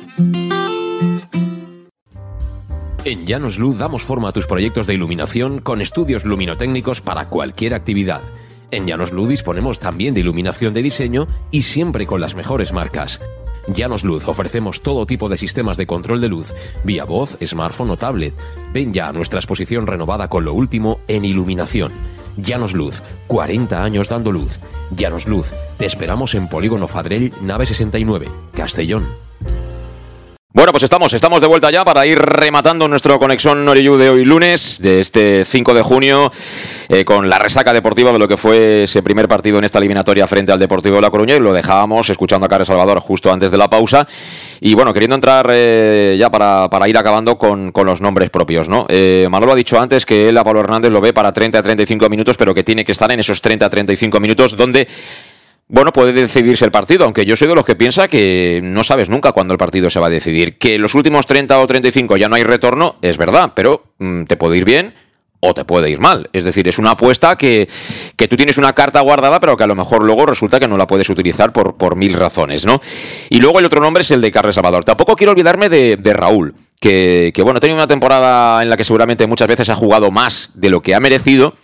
En Llanos Luz damos forma a tus proyectos de iluminación con estudios luminotécnicos para cualquier actividad. En Llanos Luz disponemos también de iluminación de diseño y siempre con las mejores marcas. Llanos Luz ofrecemos todo tipo de sistemas de control de luz, vía voz, smartphone o tablet. Ven ya a nuestra exposición renovada con lo último en iluminación. Llanos Luz, 40 años dando luz. Llanos Luz, te esperamos en Polígono Fadrell, nave 69, Castellón. Bueno, pues estamos, estamos de vuelta ya para ir rematando nuestro conexión Oreyú de hoy lunes, de este 5 de junio, eh, con la resaca deportiva de lo que fue ese primer partido en esta eliminatoria frente al Deportivo de La Coruña y lo dejábamos escuchando a Carlos Salvador justo antes de la pausa y bueno, queriendo entrar eh, ya para, para, ir acabando con, con, los nombres propios, ¿no? Eh, Manolo ha dicho antes que él a Pablo Hernández lo ve para 30 a 35 minutos, pero que tiene que estar en esos 30 a 35 minutos donde bueno, puede decidirse el partido, aunque yo soy de los que piensa que no sabes nunca cuándo el partido se va a decidir. Que los últimos 30 o 35 ya no hay retorno, es verdad, pero mmm, te puede ir bien o te puede ir mal. Es decir, es una apuesta que, que, tú tienes una carta guardada, pero que a lo mejor luego resulta que no la puedes utilizar por, por mil razones, ¿no? Y luego el otro nombre es el de Carles Salvador. Tampoco quiero olvidarme de, de Raúl, que, que, bueno, ha tenido una temporada en la que seguramente muchas veces ha jugado más de lo que ha merecido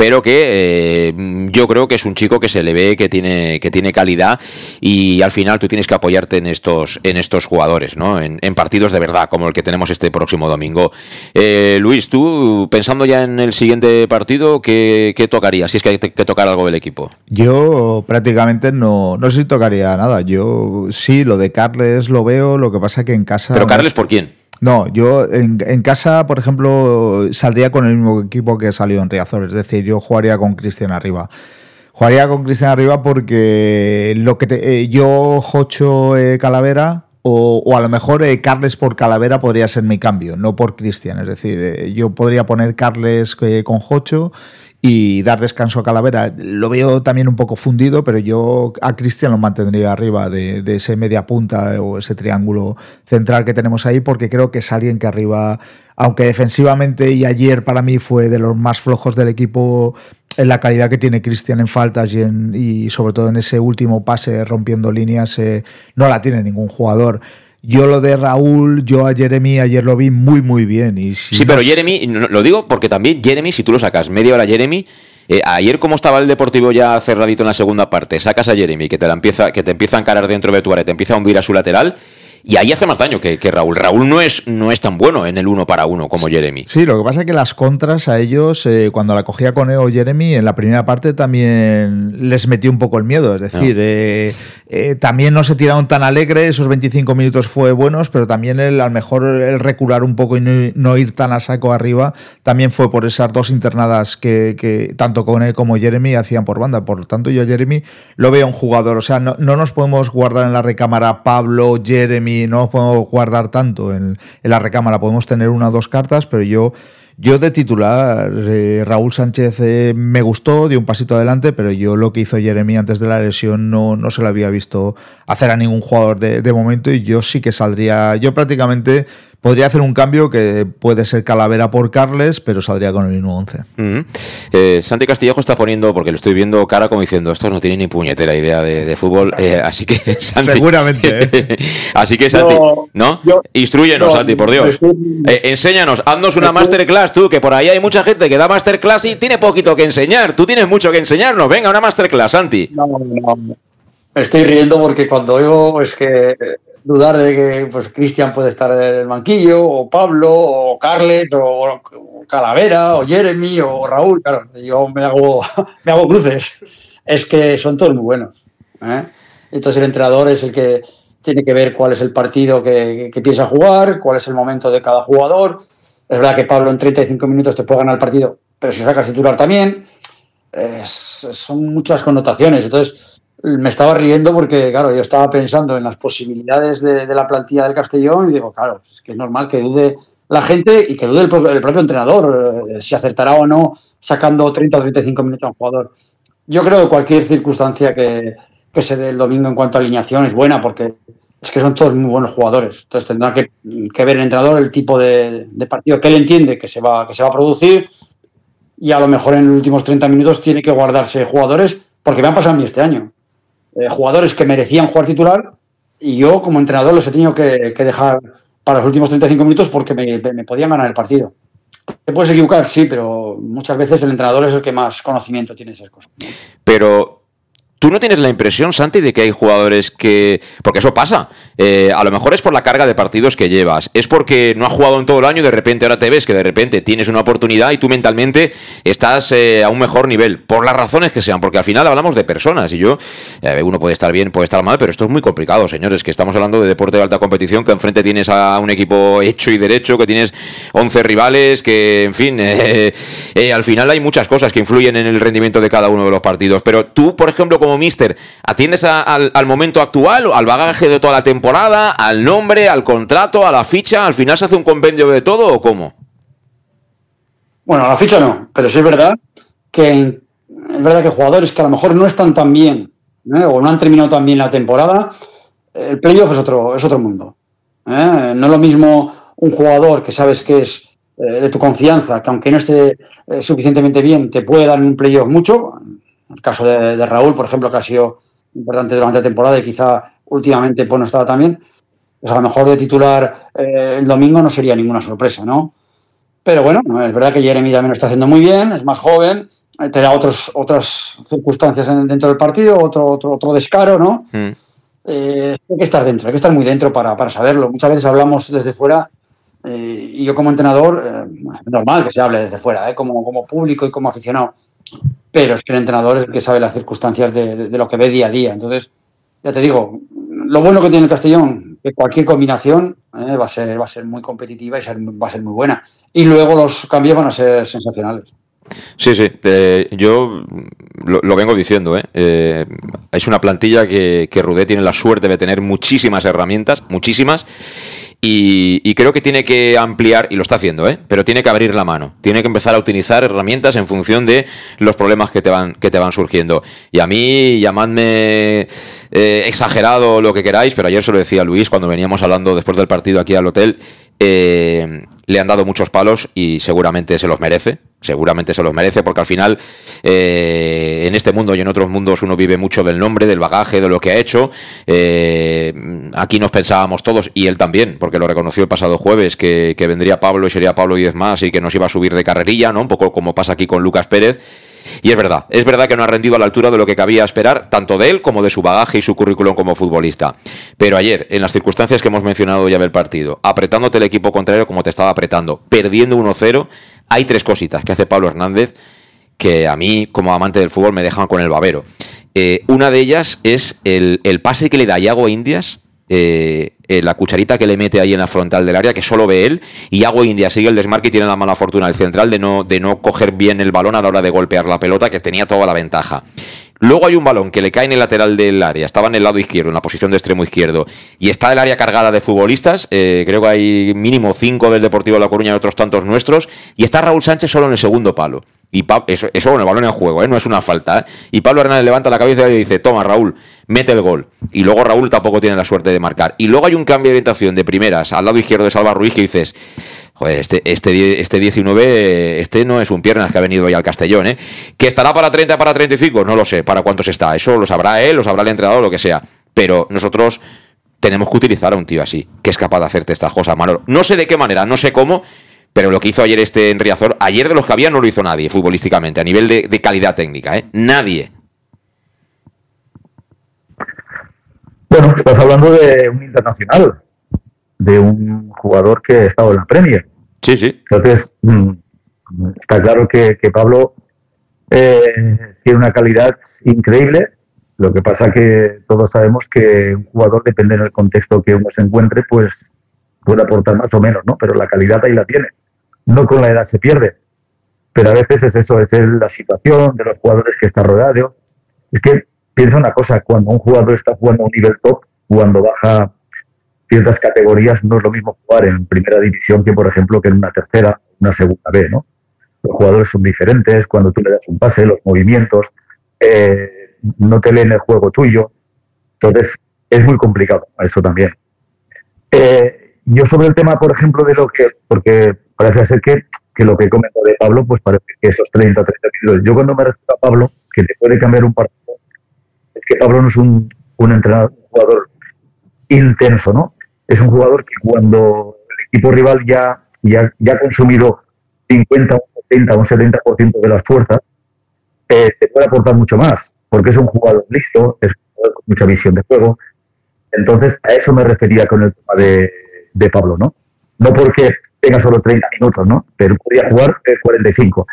pero que eh, yo creo que es un chico que se le ve que tiene, que tiene calidad y al final tú tienes que apoyarte en estos, en estos jugadores, ¿no? En, en partidos de verdad, como el que tenemos este próximo domingo. Eh, Luis, tú pensando ya en el siguiente partido, ¿qué, qué tocaría? Si es que hay que tocar algo del equipo. Yo prácticamente no, no sé si tocaría nada. Yo sí, lo de Carles lo veo, lo que pasa que en casa... ¿Pero Carles por quién? No, yo en, casa, por ejemplo, saldría con el mismo equipo que salió en Riazor, es decir, yo jugaría con Cristian arriba. Jugaría con Cristian arriba porque lo que te, eh, yo, Jocho, eh, Calavera, o, o, a lo mejor eh, Carles por Calavera podría ser mi cambio, no por Cristian. Es decir, eh, yo podría poner Carles eh, con Jocho y dar descanso a Calavera. Lo veo también un poco fundido, pero yo a Cristian lo mantendría arriba de, ese media punta o ese triángulo central que tenemos ahí, porque creo que es alguien que arriba, aunque defensivamente y ayer para mí fue de los más flojos del equipo en la calidad que tiene Cristian en faltas y, en, y, sobre todo en ese último pase rompiendo líneas, eh, no la tiene ningún jugador. Yo lo de Raúl, yo a Jeremy ayer lo vi muy, muy bien. Y si sí, pero Jeremy, lo digo porque también Jeremy, si tú lo sacas media hora Jeremy, Eh, ayer, como estaba el Deportivo ya cerradito en la segunda parte, sacas a Jeremy, que te, la empieza, que te empieza a encarar dentro de tu área, te empieza a hundir a su lateral. Y ahí hace más daño que, que, Raúl. Raúl no es, no es tan bueno en el uno para uno como Jeremy. Sí, lo que pasa es que las contras a ellos, eh, cuando la cogía con Eo Jeremy, en la primera parte también les metió un poco el miedo. Es decir, no. eh, eh, también no se tiraron tan alegre, esos 25 minutos fue buenos, pero también el, a lo mejor el recular un poco y no, no, ir tan a saco arriba también fue por esas dos internadas que, que tanto Cone como Jeremy hacían por banda. Por lo tanto, yo a Jeremy lo veo un jugador. O sea, no, no nos podemos guardar en la recámara Pablo, Jeremy no nos podemos guardar tanto en, la recámara, podemos tener una o dos cartas, pero yo, yo de titular, eh, Raúl Sánchez eh, me gustó, dio un pasito adelante, pero yo lo que hizo Jeremy antes de la lesión no, no se lo había visto hacer a ningún jugador de momento y yo sí que saldría, yo prácticamente podría hacer un cambio que puede ser Calavera por Carles, pero saldría con el mismo 11. Uh -huh. eh, Santi Castillejo está poniendo, porque lo estoy viendo cara como diciendo, estos no tienen ni puñetera idea de, de fútbol, eh, así que Santi, Seguramente. ¿eh? así que Santi, yo, ¿no? Yo, Instruyenos, yo, Santi, por Dios. Eh, enséñanos, haznos una masterclass tú, que por ahí hay mucha gente que da masterclass y tiene poquito que enseñar. Tú tienes mucho que enseñarnos. Venga, una masterclass, Santi. No, no, no. Me estoy riendo porque cuando oigo es que dudar de que pues Cristian puede estar en el banquillo, o Pablo, o Carles, o Calavera, o Jeremy, o Raúl. Claro, yo me hago, me hago cruces. Es que son todos muy buenos. ¿eh? Entonces el entrenador es el que tiene que ver cuál es el partido que, que, piensa jugar, cuál es el momento de cada jugador. Es verdad que Pablo en 35 minutos te puede ganar el partido, pero si sacas titular también, es, son muchas connotaciones. Entonces, me estaba riendo porque, claro, yo estaba pensando en las posibilidades de, la plantilla del Castellón y digo, claro, es que es normal que dude la gente y que dude el, propio, entrenador eh, si acertará o no sacando 30 o 35 minutos a un jugador. Yo creo que cualquier circunstancia que, se dé el domingo en cuanto a alineación es buena porque es que son todos muy buenos jugadores. Entonces tendrá que, que ver el entrenador el tipo de, de, partido que él entiende que se, va, que se va a producir y a lo mejor en los últimos 30 minutos tiene que guardarse jugadores porque me han pasado a mí este año eh, jugadores que merecían jugar titular y yo como entrenador los he tenido que, dejar para los últimos 35 minutos porque me, me, podían ganar el partido. Te puedes equivocar, sí, pero muchas veces el entrenador es el que más conocimiento tiene de esas cosas. Pero ¿Tú no tienes la impresión, Santi, de que hay jugadores que... Porque eso pasa. Eh, a lo mejor es por la carga de partidos que llevas. Es porque no has jugado en todo el año y de repente ahora te ves que de repente tienes una oportunidad y tú mentalmente estás eh, a un mejor nivel. Por las razones que sean. Porque al final hablamos de personas. Y yo... Eh, uno puede estar bien, puede estar mal, pero esto es muy complicado, señores. Que estamos hablando de deporte de alta competición, que enfrente tienes a un equipo hecho y derecho, que tienes 11 rivales, que, en fin... Al final hay muchas cosas que influyen en el rendimiento de cada uno de los partidos. Pero tú, por ejemplo, como mister, ¿atiendes a, al, al, momento actual, al bagaje de toda la temporada, al nombre, al contrato, a la ficha? ¿Al final se hace un compendio de todo o cómo? Bueno, a la ficha no, pero sí es verdad que es verdad que jugadores que a lo mejor no están tan bien ¿eh? o no han terminado tan bien la temporada, el playoff es otro, es otro mundo. ¿eh? No es lo mismo un jugador que sabes que es eh, de tu confianza, que aunque no esté eh, suficientemente bien, te puede dar un playoff mucho, el caso de, de, Raúl, por ejemplo, que ha sido importante durante la temporada y quizá últimamente pues, no estaba tan bien, pues a lo mejor de titular eh, el domingo no sería ninguna sorpresa, ¿no? Pero bueno, es verdad que Jeremy también lo está haciendo muy bien, es más joven, te da otros, otras circunstancias dentro del partido, otro, otro, otro descaro, ¿no? Mm. Eh, hay que estar dentro, hay que estar muy dentro para, para saberlo. Muchas veces hablamos desde fuera eh, y yo como entrenador, eh, normal que se hable desde fuera, como, como público y como aficionado pero es que el entrenador es el que sabe las circunstancias de, lo que ve día a día. Entonces, ya te digo, lo bueno que tiene el Castellón, que cualquier combinación eh, va, a ser, va a ser muy competitiva y ser, va a ser muy buena. Y luego los cambios van a ser sensacionales. Sí, sí, yo lo, lo, vengo diciendo, ¿eh? Eh, es una plantilla que, que Rudé tiene la suerte de tener muchísimas herramientas, muchísimas, y, y, creo que tiene que ampliar, y lo está haciendo, ¿eh? pero tiene que abrir la mano, tiene que empezar a utilizar herramientas en función de los problemas que te van, que te van surgiendo. Y a mí, llamadme eh, exagerado lo que queráis, pero ayer se lo decía Luis cuando veníamos hablando después del partido aquí al hotel, eh, le han dado muchos palos y seguramente se los merece. Seguramente se los merece porque al final eh, en este mundo y en otros mundos uno vive mucho del nombre, del bagaje, de lo que ha hecho. Eh, aquí nos pensábamos todos, y él también, porque lo reconoció el pasado jueves, que, que vendría Pablo y sería Pablo y más y que nos iba a subir de carrerilla, ¿no? Un poco como pasa aquí con Lucas Pérez. Y es verdad, es verdad que no ha rendido a la altura de lo que cabía esperar, tanto de él como de su bagaje y su currículum como futbolista. Pero ayer, en las circunstancias que hemos mencionado ya del partido, apretándote el equipo contrario como te estaba apretando, perdiendo 1-0, hay tres cositas que hace Pablo Hernández que a mí, como amante del fútbol, me dejan con el babero. Eh, una de ellas es el, el pase que le da Iago Indias eh, eh, la cucharita que le mete ahí en la frontal del área, que solo ve él, y Hago India sigue el desmarque y tiene la mala fortuna el central de no, de no coger bien el balón a la hora de golpear la pelota, que tenía toda la ventaja. Luego hay un balón que le cae en el lateral del área, estaba en el lado izquierdo, en la posición de extremo izquierdo, y está el área cargada de futbolistas, eh, creo que hay mínimo cinco del Deportivo de La Coruña y otros tantos nuestros, y está Raúl Sánchez solo en el segundo palo. Y eso, eso con el balón en juego, ¿eh? no es una falta. ¿eh? Y Pablo Hernández levanta la cabeza y dice, toma Raúl, mete el gol. Y luego Raúl tampoco tiene la suerte de marcar. Y luego hay un cambio de orientación de primeras al lado izquierdo de Salva Ruiz que dices, joder, este, este, este 19, este no es un piernas que ha venido hoy al Castellón, ¿eh? Que estará para 30, para 35, no lo sé, para cuántos está. Eso lo sabrá él, lo sabrá el entrenador, lo que sea. Pero nosotros tenemos que utilizar a un tío así, que es capaz de hacerte estas cosas, Manolo. No sé de qué manera, no sé cómo, pero lo que hizo ayer este en Riazor, ayer de los que había no lo hizo nadie futbolísticamente, a nivel de, calidad técnica, ¿eh? Nadie. Bueno, estás hablando de un internacional, de un jugador que ha estado en la Premier. Sí, sí. Entonces, mm, está claro que, Pablo eh, tiene una calidad increíble. Lo que pasa que todos sabemos que un jugador, depende del contexto que uno se encuentre, pues puede aportar más o menos, ¿no? Pero la calidad ahí la tiene no con la edad se pierde. Pero a veces es eso, es la situación de los jugadores que está rodeado. Es que piensa una cosa, cuando un jugador está jugando a un nivel top, cuando baja ciertas categorías, no es lo mismo jugar en primera división que, por ejemplo, que en una tercera, una segunda B, ¿no? Los jugadores son diferentes, cuando tú le das un pase, los movimientos, eh, no te leen el juego tuyo. Entonces, es muy complicado, eso también. Eh, yo sobre el tema, por ejemplo, de lo que, porque parece ser que, que lo que he comentado de Pablo, pues parece que esos 30, 30 minutos. Yo cuando me refiero a Pablo, que te puede cambiar un partido, es que Pablo no es un, un entrenador, un jugador intenso, ¿no? Es un jugador que cuando el equipo rival ya, ya, ya ha consumido 50, un 70, un 70% de las fuerzas, eh, te puede aportar mucho más, porque es un jugador listo, es un jugador con mucha visión de juego. Entonces, a eso me refería con el tema de, de Pablo, ¿no? No porque tenga solo 30 minutos, ¿no? Pero podría jugar 45.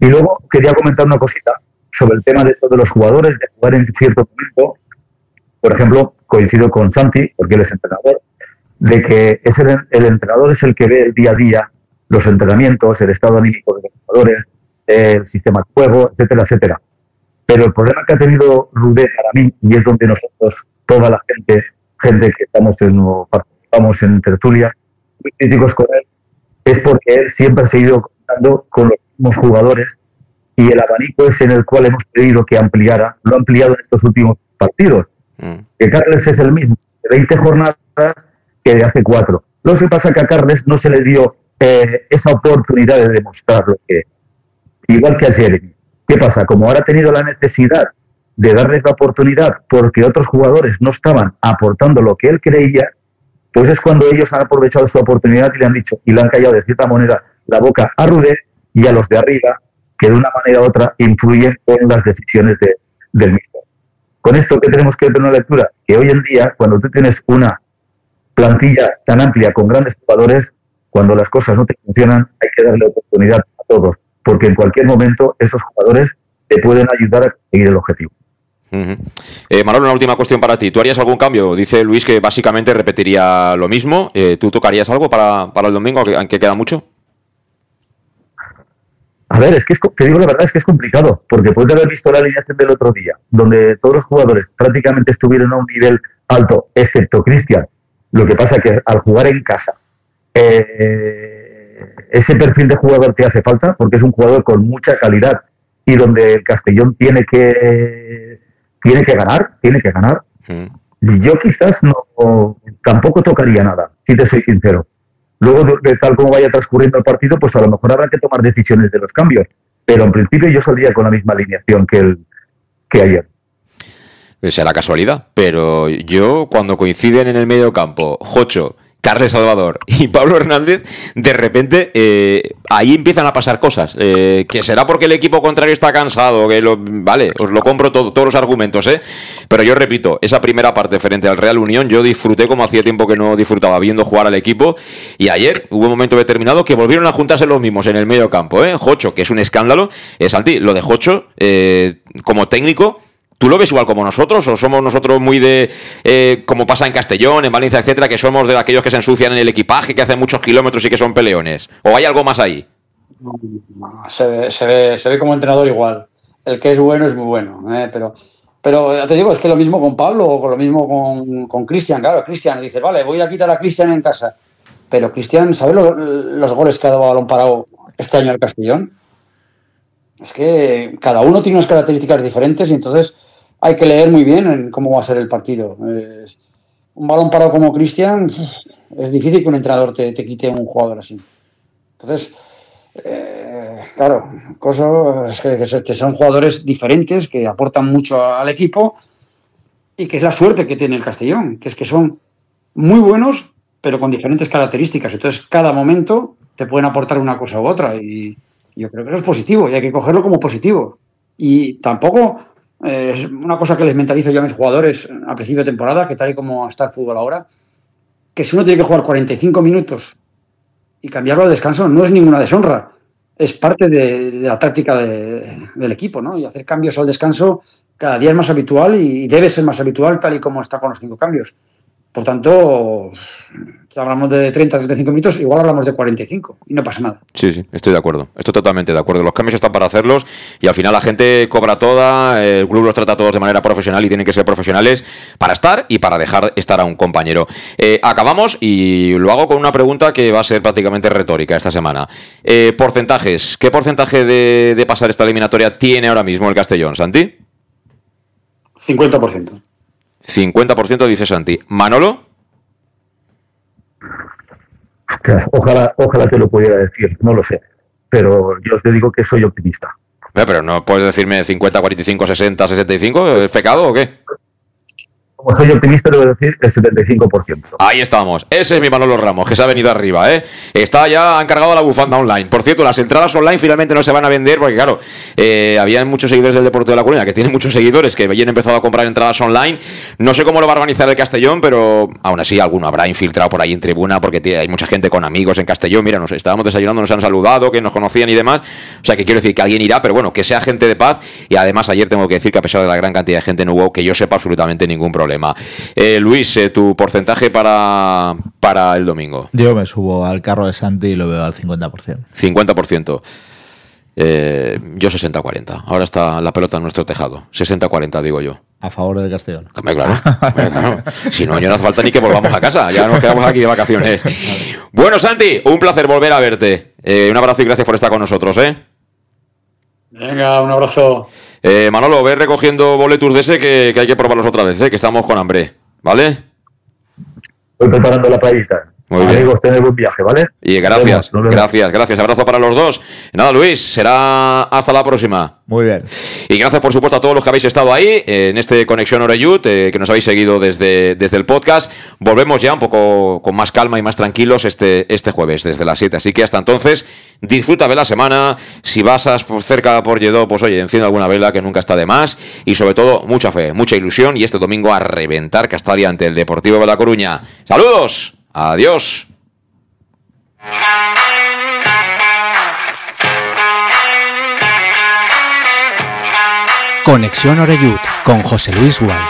Y luego quería comentar una cosita sobre el tema de esto de los jugadores, de jugar en cierto momento. Por ejemplo, coincido con Santi, porque él es entrenador, de que es el, entrenador es el que ve el día a día los entrenamientos, el estado anímico de los jugadores, el sistema de juego, etcétera, etcétera. Pero el problema que ha tenido Rudé para mí, y es donde nosotros, toda la gente, gente que estamos en, participamos en tertulia, muy críticos con él, es porque él siempre ha seguido contando con los mismos jugadores y el abanico es en el cual hemos pedido que ampliara, lo ha ampliado en estos últimos partidos. Mm. Que Carles es el mismo de 20 jornadas que de hace cuatro. Lo que pasa que a Carles no se le dio eh, esa oportunidad de demostrar lo que Igual que a Jeremy. ¿Qué pasa? Como ahora ha tenido la necesidad de darles la oportunidad porque otros jugadores no estaban aportando lo que él creía, pues es cuando ellos han aprovechado su oportunidad y le han dicho, y le han callado de cierta manera la boca a Rudé y a los de arriba, que de una manera u otra influyen en las decisiones de, del mismo. Con esto, ¿qué tenemos que tener una lectura? Que hoy en día, cuando tú tienes una plantilla tan amplia con grandes jugadores, cuando las cosas no te funcionan, hay que darle oportunidad a todos, porque en cualquier momento esos jugadores te pueden ayudar a conseguir el objetivo. Eh, Manolo, una última cuestión para ti. ¿Tú harías algún cambio? Dice Luis que básicamente repetiría lo mismo. Eh, ¿Tú tocarías algo para, el domingo, aunque queda mucho? A ver, es que te digo la verdad, es que es complicado, porque puedes haber visto la alineación del otro día, donde todos los jugadores prácticamente estuvieron a un nivel alto, excepto Cristian. Lo que pasa que al jugar en casa, eh, ese perfil de jugador te hace falta, porque es un jugador con mucha calidad y donde el Castellón tiene que tiene que ganar, tiene que ganar. Mm. Yo quizás no tampoco tocaría nada, si te soy sincero. Luego, tal como vaya transcurriendo el partido, pues a lo mejor habrá que tomar decisiones de los cambios. Pero en principio yo saldría con la misma alineación que, el, que ayer. Será casualidad, pero yo cuando coinciden en el medio campo, Jocho, Carles Salvador y Pablo Hernández, de repente eh, ahí empiezan a pasar cosas. Eh, que será porque el equipo contrario está cansado, que lo, vale, os lo compro todo, todos los argumentos, ¿eh? Pero yo repito, esa primera parte frente al Real Unión, yo disfruté como hacía tiempo que no disfrutaba viendo jugar al equipo. Y ayer hubo un momento determinado que volvieron a juntarse los mismos en el medio campo, ¿eh? Jocho, que es un escándalo. Es Santi, lo de Jocho, eh, como técnico ¿Tú lo ves igual como nosotros o somos nosotros muy de, eh, como pasa en Castellón, en Valencia, etcétera, que somos de aquellos que se ensucian en el equipaje, que hacen muchos kilómetros y que son peleones? ¿O hay algo más ahí? Se ve, se ve, se ve como entrenador igual. El que es bueno es muy bueno, ¿eh? pero, pero ya te digo, es que lo mismo con Pablo o con lo mismo con, con Cristian. Claro, Cristian dice, vale, voy a quitar a Cristian en casa. Pero Cristian, ¿sabes los, goles que ha dado balón parado este año al Castellón? Es que cada uno tiene unas características diferentes y entonces hay que leer muy bien en cómo va a ser el partido. Un balón parado como Cristian, es difícil que un entrenador te, te quite un jugador así. Entonces, eh, claro, cosas que, que son jugadores diferentes que aportan mucho al equipo y que es la suerte que tiene el Castellón, que es que son muy buenos, pero con diferentes características. Entonces, cada momento te pueden aportar una cosa u otra y yo creo que eso es positivo y hay que cogerlo como positivo. Y tampoco eh, es una cosa que les mentalizo yo a mis jugadores a principio de temporada, que tal y como está el fútbol ahora, que si uno tiene que jugar 45 minutos y cambiarlo al descanso no es ninguna deshonra, es parte de, la táctica de- del equipo, ¿no? Y hacer cambios al descanso cada día es más habitual y debe ser más habitual tal y como está con los cinco cambios. Por tanto, hablamos de 30, 35 minutos, igual hablamos de 45 y no pasa nada. Sí, sí, estoy de acuerdo. Estoy totalmente de acuerdo. Los cambios están para hacerlos y al final la gente cobra toda, el club los trata a todos de manera profesional y tienen que ser profesionales para estar y para dejar estar a un compañero. Eh, acabamos y lo hago con una pregunta que va a ser prácticamente retórica esta semana. Eh, porcentajes. ¿Qué porcentaje de, de pasar esta eliminatoria tiene ahora mismo el Castellón, Santi? 50%. 50% dice Santi. Manolo, Ojalá, ojalá te lo pudiera decir, no lo sé. Pero yo te digo que soy optimista. Eh, pero no puedes decirme 50, 45, 60, 65, ¿es pecado o qué? Como soy optimista, debo decir el 75%. Ahí estamos. Ese es mi Manolo Ramos, que se ha venido arriba, ¿eh? Está ya, han cargado la bufanda online. Por cierto, las entradas online finalmente no se van a vender porque, claro, eh, había muchos seguidores del Deporte de la Coruña, que tienen muchos seguidores, que habían empezado a comprar entradas online. No sé cómo lo va a organizar el Castellón, pero aún así alguno habrá infiltrado por ahí en tribuna porque hay mucha gente con amigos en Castellón. Mira, nos estábamos desayunando, nos han saludado, que nos conocían y demás. O sea, que quiero decir que alguien irá, pero bueno, que sea gente de paz. Y además, ayer tengo que decir que a pesar de la gran cantidad de gente, no hubo que yo sepa absolutamente ningún problema. Eh, Luis, eh, tu porcentaje para, para el domingo. Yo me subo al carro de Santi y lo veo al 50%. 50%. Eh, yo 60-40. Ahora está la pelota en nuestro tejado. 60-40, digo yo. A favor del Castellón. Claro. Claro. Si no, no hace falta ni que volvamos a casa. Ya nos quedamos aquí de vacaciones. Bueno, Santi, un placer volver a verte. Eh, un abrazo y gracias por estar con nosotros, ¿eh? Venga, un abrazo. Eh, Manolo, ve recogiendo boletos de ese que, que hay que probarlos otra vez, ¿eh? que estamos con hambre. ¿Vale? Voy preparando la playita. Muy bien. Amigos, tened buen viaje, ¿vale? Y Nos gracias, vemos, nos vemos. gracias, gracias. Abrazo para los dos. Nada, Luis, será hasta la próxima. Muy bien. Y gracias, por supuesto, a todos los que habéis estado ahí eh, en este Conexión Oreyut, eh, que nos habéis seguido desde, desde el podcast. Volvemos ya un poco con más calma y más tranquilos este, este jueves, desde las 7. Así que hasta entonces, disfruta de la semana. Si vas a- por cerca por Lledó, pues oye, enciende alguna vela que nunca está de más. Y sobre todo, mucha fe, mucha ilusión. Y este domingo a reventar Castalia ante el Deportivo de La Coruña. ¡Saludos! ¡Adiós! Conexión Oreyud con José Luis Gual.